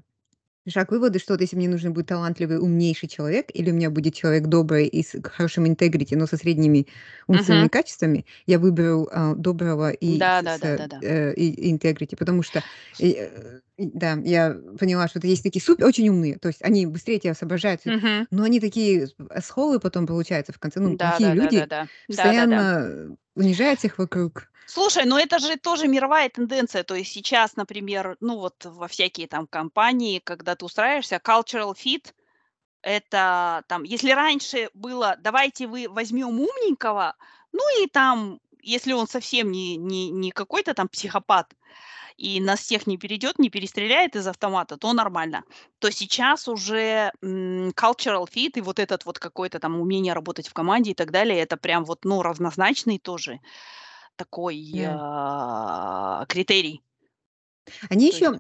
пришла к выводу, что вот если мне нужен будет талантливый, умнейший человек, или у меня будет человек добрый и с хорошим интегрити, но со средними умственными Мгм. качествами, я выберу а, доброго и Да, с, да, да, да, да. э, и интегрити, потому что и, э, и, да, я поняла, что есть такие супер, очень умные, то есть они быстрее тебя соображают, Мгм. но они такие асхолы потом получаются в конце, ну, Да, плохие да, да, да, люди, да. Да, да, да. Унижают всех вокруг. Слушай, ну это же тоже мировая тенденция. То есть сейчас, например, ну вот во всякие там компании, когда ты устраиваешься, cultural fit- это там, если раньше было: "Давайте вы возьмем умненького", ну и там, если он совсем не не не какой-то там психопат и нас всех не перейдет, не перестреляет из автомата, то нормально. То сейчас уже, cultural fit и вот этот вот какое-то там умение работать в команде и так далее- это прям вот, ну, равнозначный тоже такой, Да. а, критерий. Они То есть еще,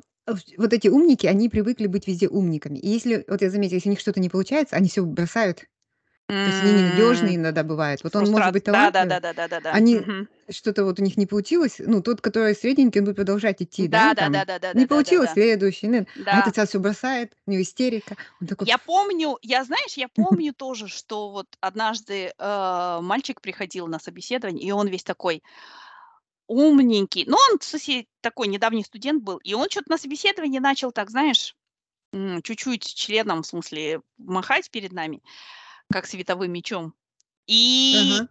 вот эти умники, они привыкли быть везде умниками. И если, вот я заметила, если у них что-то не получается, они всё бросают. То есть они ненадежные иногда бывают. Вот он может быть да да талантливый, да да да да да. они Мгм. что-то вот у них не получилось, ну, тот, который средненький, он будет продолжать идти, да, Да да да там. да да Не да да да получилось- да. следующий, нет, а Да. этот сразу всё бросает, у него истерика. Он такой: Я помню, я, знаешь, я (laughs) помню тоже, что вот однажды, э, мальчик приходил на собеседование, и он весь такой умненький. Ну, он, смысле, такой недавний студент был, и он чё-то на собеседовании начал так, знаешь, чуть-чуть членом, в смысле, махать перед нами, как световым мечом. И Ага.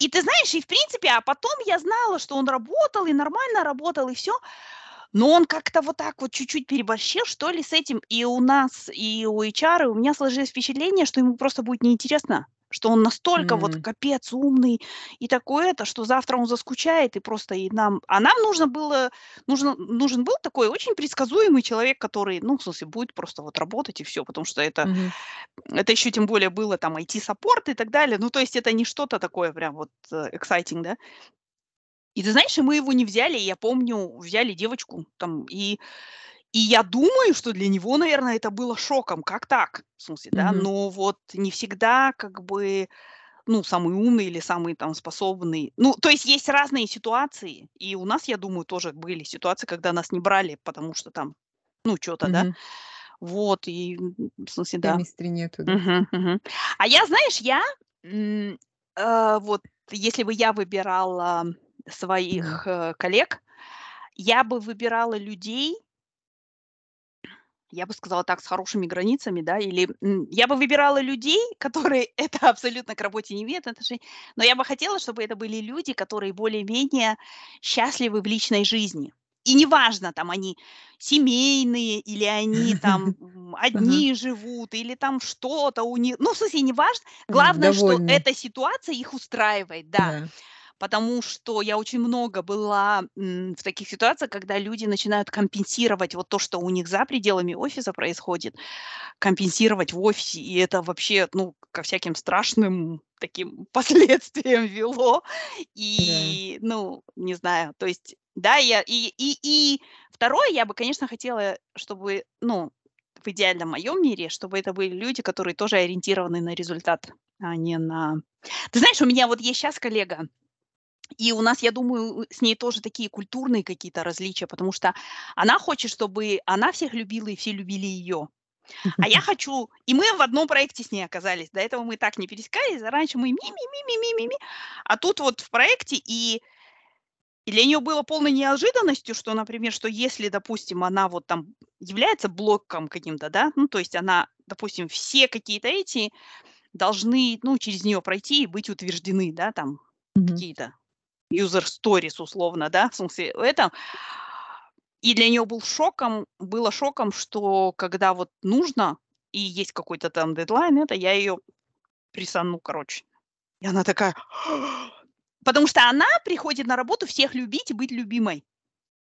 и ты знаешь, и в принципе, а потом я знала, что он работал, и нормально работал, и всё. Но он как-то вот так вот чуть-чуть переборщил, что ли, с этим. И у нас, и у HR, и у меня сложилось впечатление, что ему просто будет неинтересно, что он настолько вот М. капец умный и такой это, что завтра он заскучает и просто и нам а нам нужно было нужно нужен был такой очень предсказуемый человек, который, ну, в смысле, будет просто вот работать и всё. Потому что это Мгм. это еще тем более было там IT-саппорт и так далее. Ну, то есть это не что-то такое прям вот, э, exciting, да. И ты знаешь, мы его не взяли. Я помню, взяли девочку там, и и я думаю, что для него, наверно, это было шоком: "Как так?" В смысле, да. Мгм. Но вот не всегда как бы, ну, самый умный или самый там способный ну, то есть есть разные ситуации. И у нас, я думаю, тоже были ситуации, когда нас не брали, потому что там, ну, чё-то, да. Мгм. Вот, и, в смысле, да. Chemistry нету, да? Мгм, мгм. А я, знаешь, я, э, вот если бы я выбирала своих, э, коллег, я бы выбирала людей я бы сказала так, с хорошими границами, да, или, я бы выбирала людей, (laughs) которые это абсолютно к работе не имеют отношения, но я бы хотела, чтобы это были люди, которые более-менее счастливы в личной жизни. И неважно, там они семейные или они там, (laughs) одни живут, или там что-то у них, ну, в смысле, неважно. Главное, что эта ситуация их устраивает, да. Да. Потому что я очень много была, в таких ситуациях, когда люди начинают компенсировать вот то, что у них за пределами офиса происходит, компенсировать в офисе. И это вообще, ну, ко всяким страшным (laughs) таким (laughs) последствиям вело. Да. И, ну, не знаю, то есть, да, я и и и второе, я бы, конечно, хотела, чтобы, ну, в идеальном моем мире, чтобы это были люди, которые тоже ориентированы на результат, а не на Ты знаешь, у меня вот есть щас коллега, и у нас, я думаю, с ней тоже такие культурные какие-то различия, потому что она хочет, чтобы она всех любила и все любили ее. А я (laughs) хочу и мы в одном проекте с ней оказались. До этого мы так не пересекались. Раньше мы ми ми ми ми ми ми, а тут вот в проекте, и и для нее было полной неожиданностью, что, например, что если, допустим, она вот там является блоком каким-то, да, ну, то есть она, допустим, все какие-то эти должны, ну, через нее пройти и быть утверждены, да, там Мгм. какие-то user stories условно, да, в смысле, это. И для нее был шоком было шоком, что когда вот нужно и есть какой-то там дедлайн, это я ее прессану, короче. И она такая (gasps) Потому что она приходит на работу всех любить и быть любимой.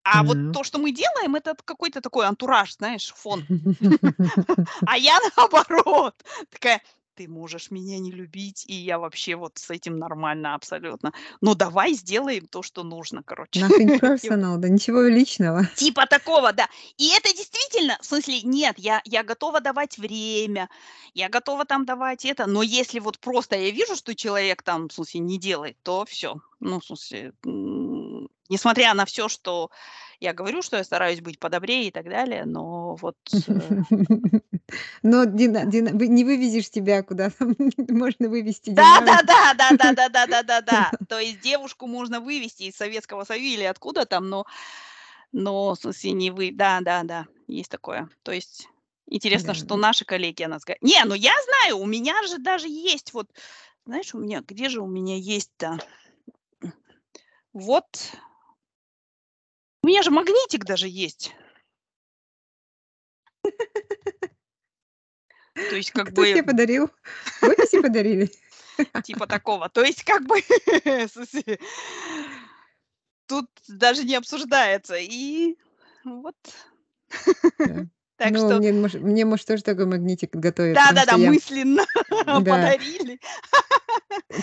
А вот М. то, что мы делаем- это какой-то такой антураж, знаешь, фон. (laughs) (laughs) А я (laughs) наоборот такая: ты можешь меня не любить, и я вообще вот с этим нормально абсолютно. Ну, давай сделаем то, что нужно, короче. Nothing (laughs) personal, да ничего личного. Типа такого, да. И это действительно, в смысле, нет, я, я готова давать время, я готова там давать это, но если вот просто я вижу, что человек там, в смысле, не делает, то все. Ну, в смысле, несмотря на все, что я говорю, что я стараюсь быть подобрее и так далее, но вот... Э (laughs) но Дина, Дина, не вывезешь тебя куда там (laughs) можно вывести Да, да, да, да, да, да, да, да, да, да. (laughs) То есть девушку можно вывести из Советского Союза или откуда там, но, но в смысле не вы. Да, да, да, есть такое. То есть интересно, что наши коллеги она сказали. Не, ну я знаю, у меня же даже есть вот, знаешь, у меня, где же у меня есть-то? Вот у меня же магнитик даже есть. То есть как Кто тебе бы подарил? В офисе подарили? типа такого. То есть как бы тут даже не обсуждается. И вот. Так Ну, что мне, мне, может, тоже такой магнитик что да-да-да, мысленно (laughs) подарили.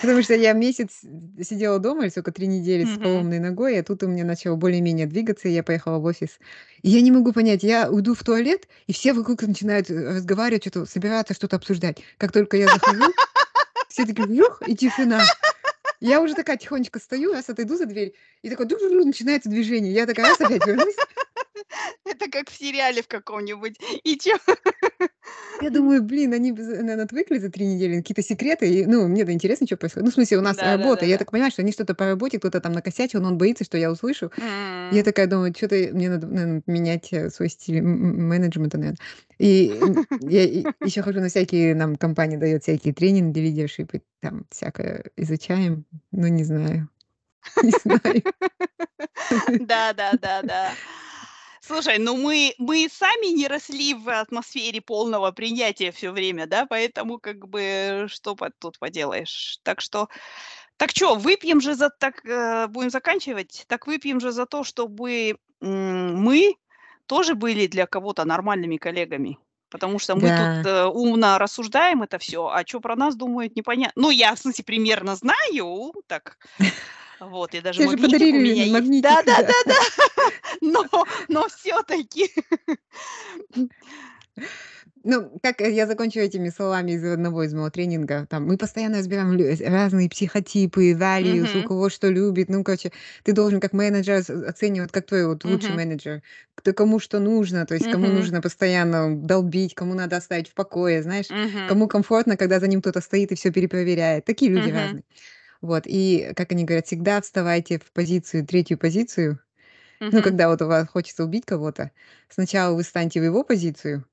потому что я месяц сидела дома, или сколько, три недели с поломной ногой, а тут у меня начало более-менее двигаться, и я поехала в офис. И я не могу понять, я уйду в туалет, и все вокруг начинают э, разговаривать, что-то собираться, что-то обсуждать. Как только я захожу, все такие, вжух, и тишина. Я уже такая тихонечко стою, раз отойду за дверь, и такое начинается движение. Я такая раз опять вернусь. (laughs) Это как в сериале в каком-нибудь. И чё? Я думаю, блин, они, наверное, отвыкли за три недели какие-то секреты. И, ну, мне-то интересно, что происходит. Ну, в смысле, у нас работа. Я Да-да-да-да. так понимаю, что они что-то по работе, кто-то там накосячил, но он боится, что я услышу. Я М. такая думаю, что-то мне надо, наверно, менять э, свой стиль менеджмента, наверное. И я еще хожу на всякие, нам компания дает всякие тренинги, лидершипы, там всякое изучаем. Ну, не знаю. (laughs) Не знаю. (laughs) Да-да-да-да. Слушай, ну мы мы сами не росли в атмосфере полного принятия все время, да, поэтому как бы что по тут поделаешь. Так что так что, выпьем же за так, э, будем заканчивать? Так выпьем же за то, чтобы, м, мы тоже были для кого-то нормальными коллегами. Потому что мы тут, Да. э, умно рассуждаем это все, а что про нас думают, непонятно. Ну, я, в смысле, примерно знаю, так. Вот, и даже Тебе же магнитик у подарили меня есть. магнитик, да. Да-да-да-да. Но но все таки Ну, как э, я закончу этими словами из одного из моего тренинга. Там мы постоянно разбираем э, разные психотипы, values, у Мгм. кого что любит. Ну, короче, ты должен как менеджер оценивать, как твой вот лучший Мгм. менеджер, кто кому что нужно, то есть кому Мгм. нужно постоянно долбить, кому надо оставить в покое, знаешь, Мгм. кому комфортно, когда за ним кто-то стоит и все перепроверяет. Такие люди Мгм. разные. Вот, и, как они говорят, всегда вставайте в позицию, третью позицию. Ну, Мгм. когда вот у вас хочется убить кого-то, сначала вы станьте в его позицию,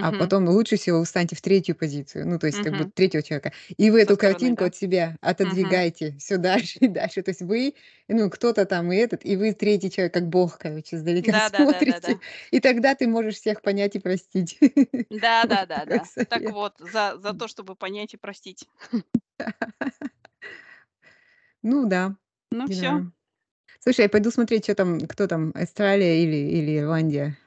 а Мгм. потом лучше всего вы встаньте в третью позицию, ну, то есть как бы третьего человека. И вы Со эту стороны, картинку да? от себя отодвигаете все дальше и дальше. То есть вы, ну, кто-то там и этот, и вы третий человек, как Бог, короче, издалека (laughs) смотрите. Да-да-да-да-да. И тогда ты можешь всех понять и простить. (laughs) Вот такой Да-да-да-да. Так совет. вот, за за то, чтобы понять и простить. (laughs) Ну да, Ну все. Слушай, я пойду смотреть, что там, кто там, Австралия или или Ирландия.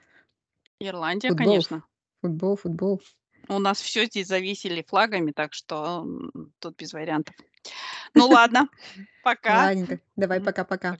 Ирландия, Футбол, конечно. футбол, футбол. У нас все здесь зависели флагами, так что, тут без вариантов. Ну ладно, (laughs) пока. Ладненько, давай, пока-пока. пока.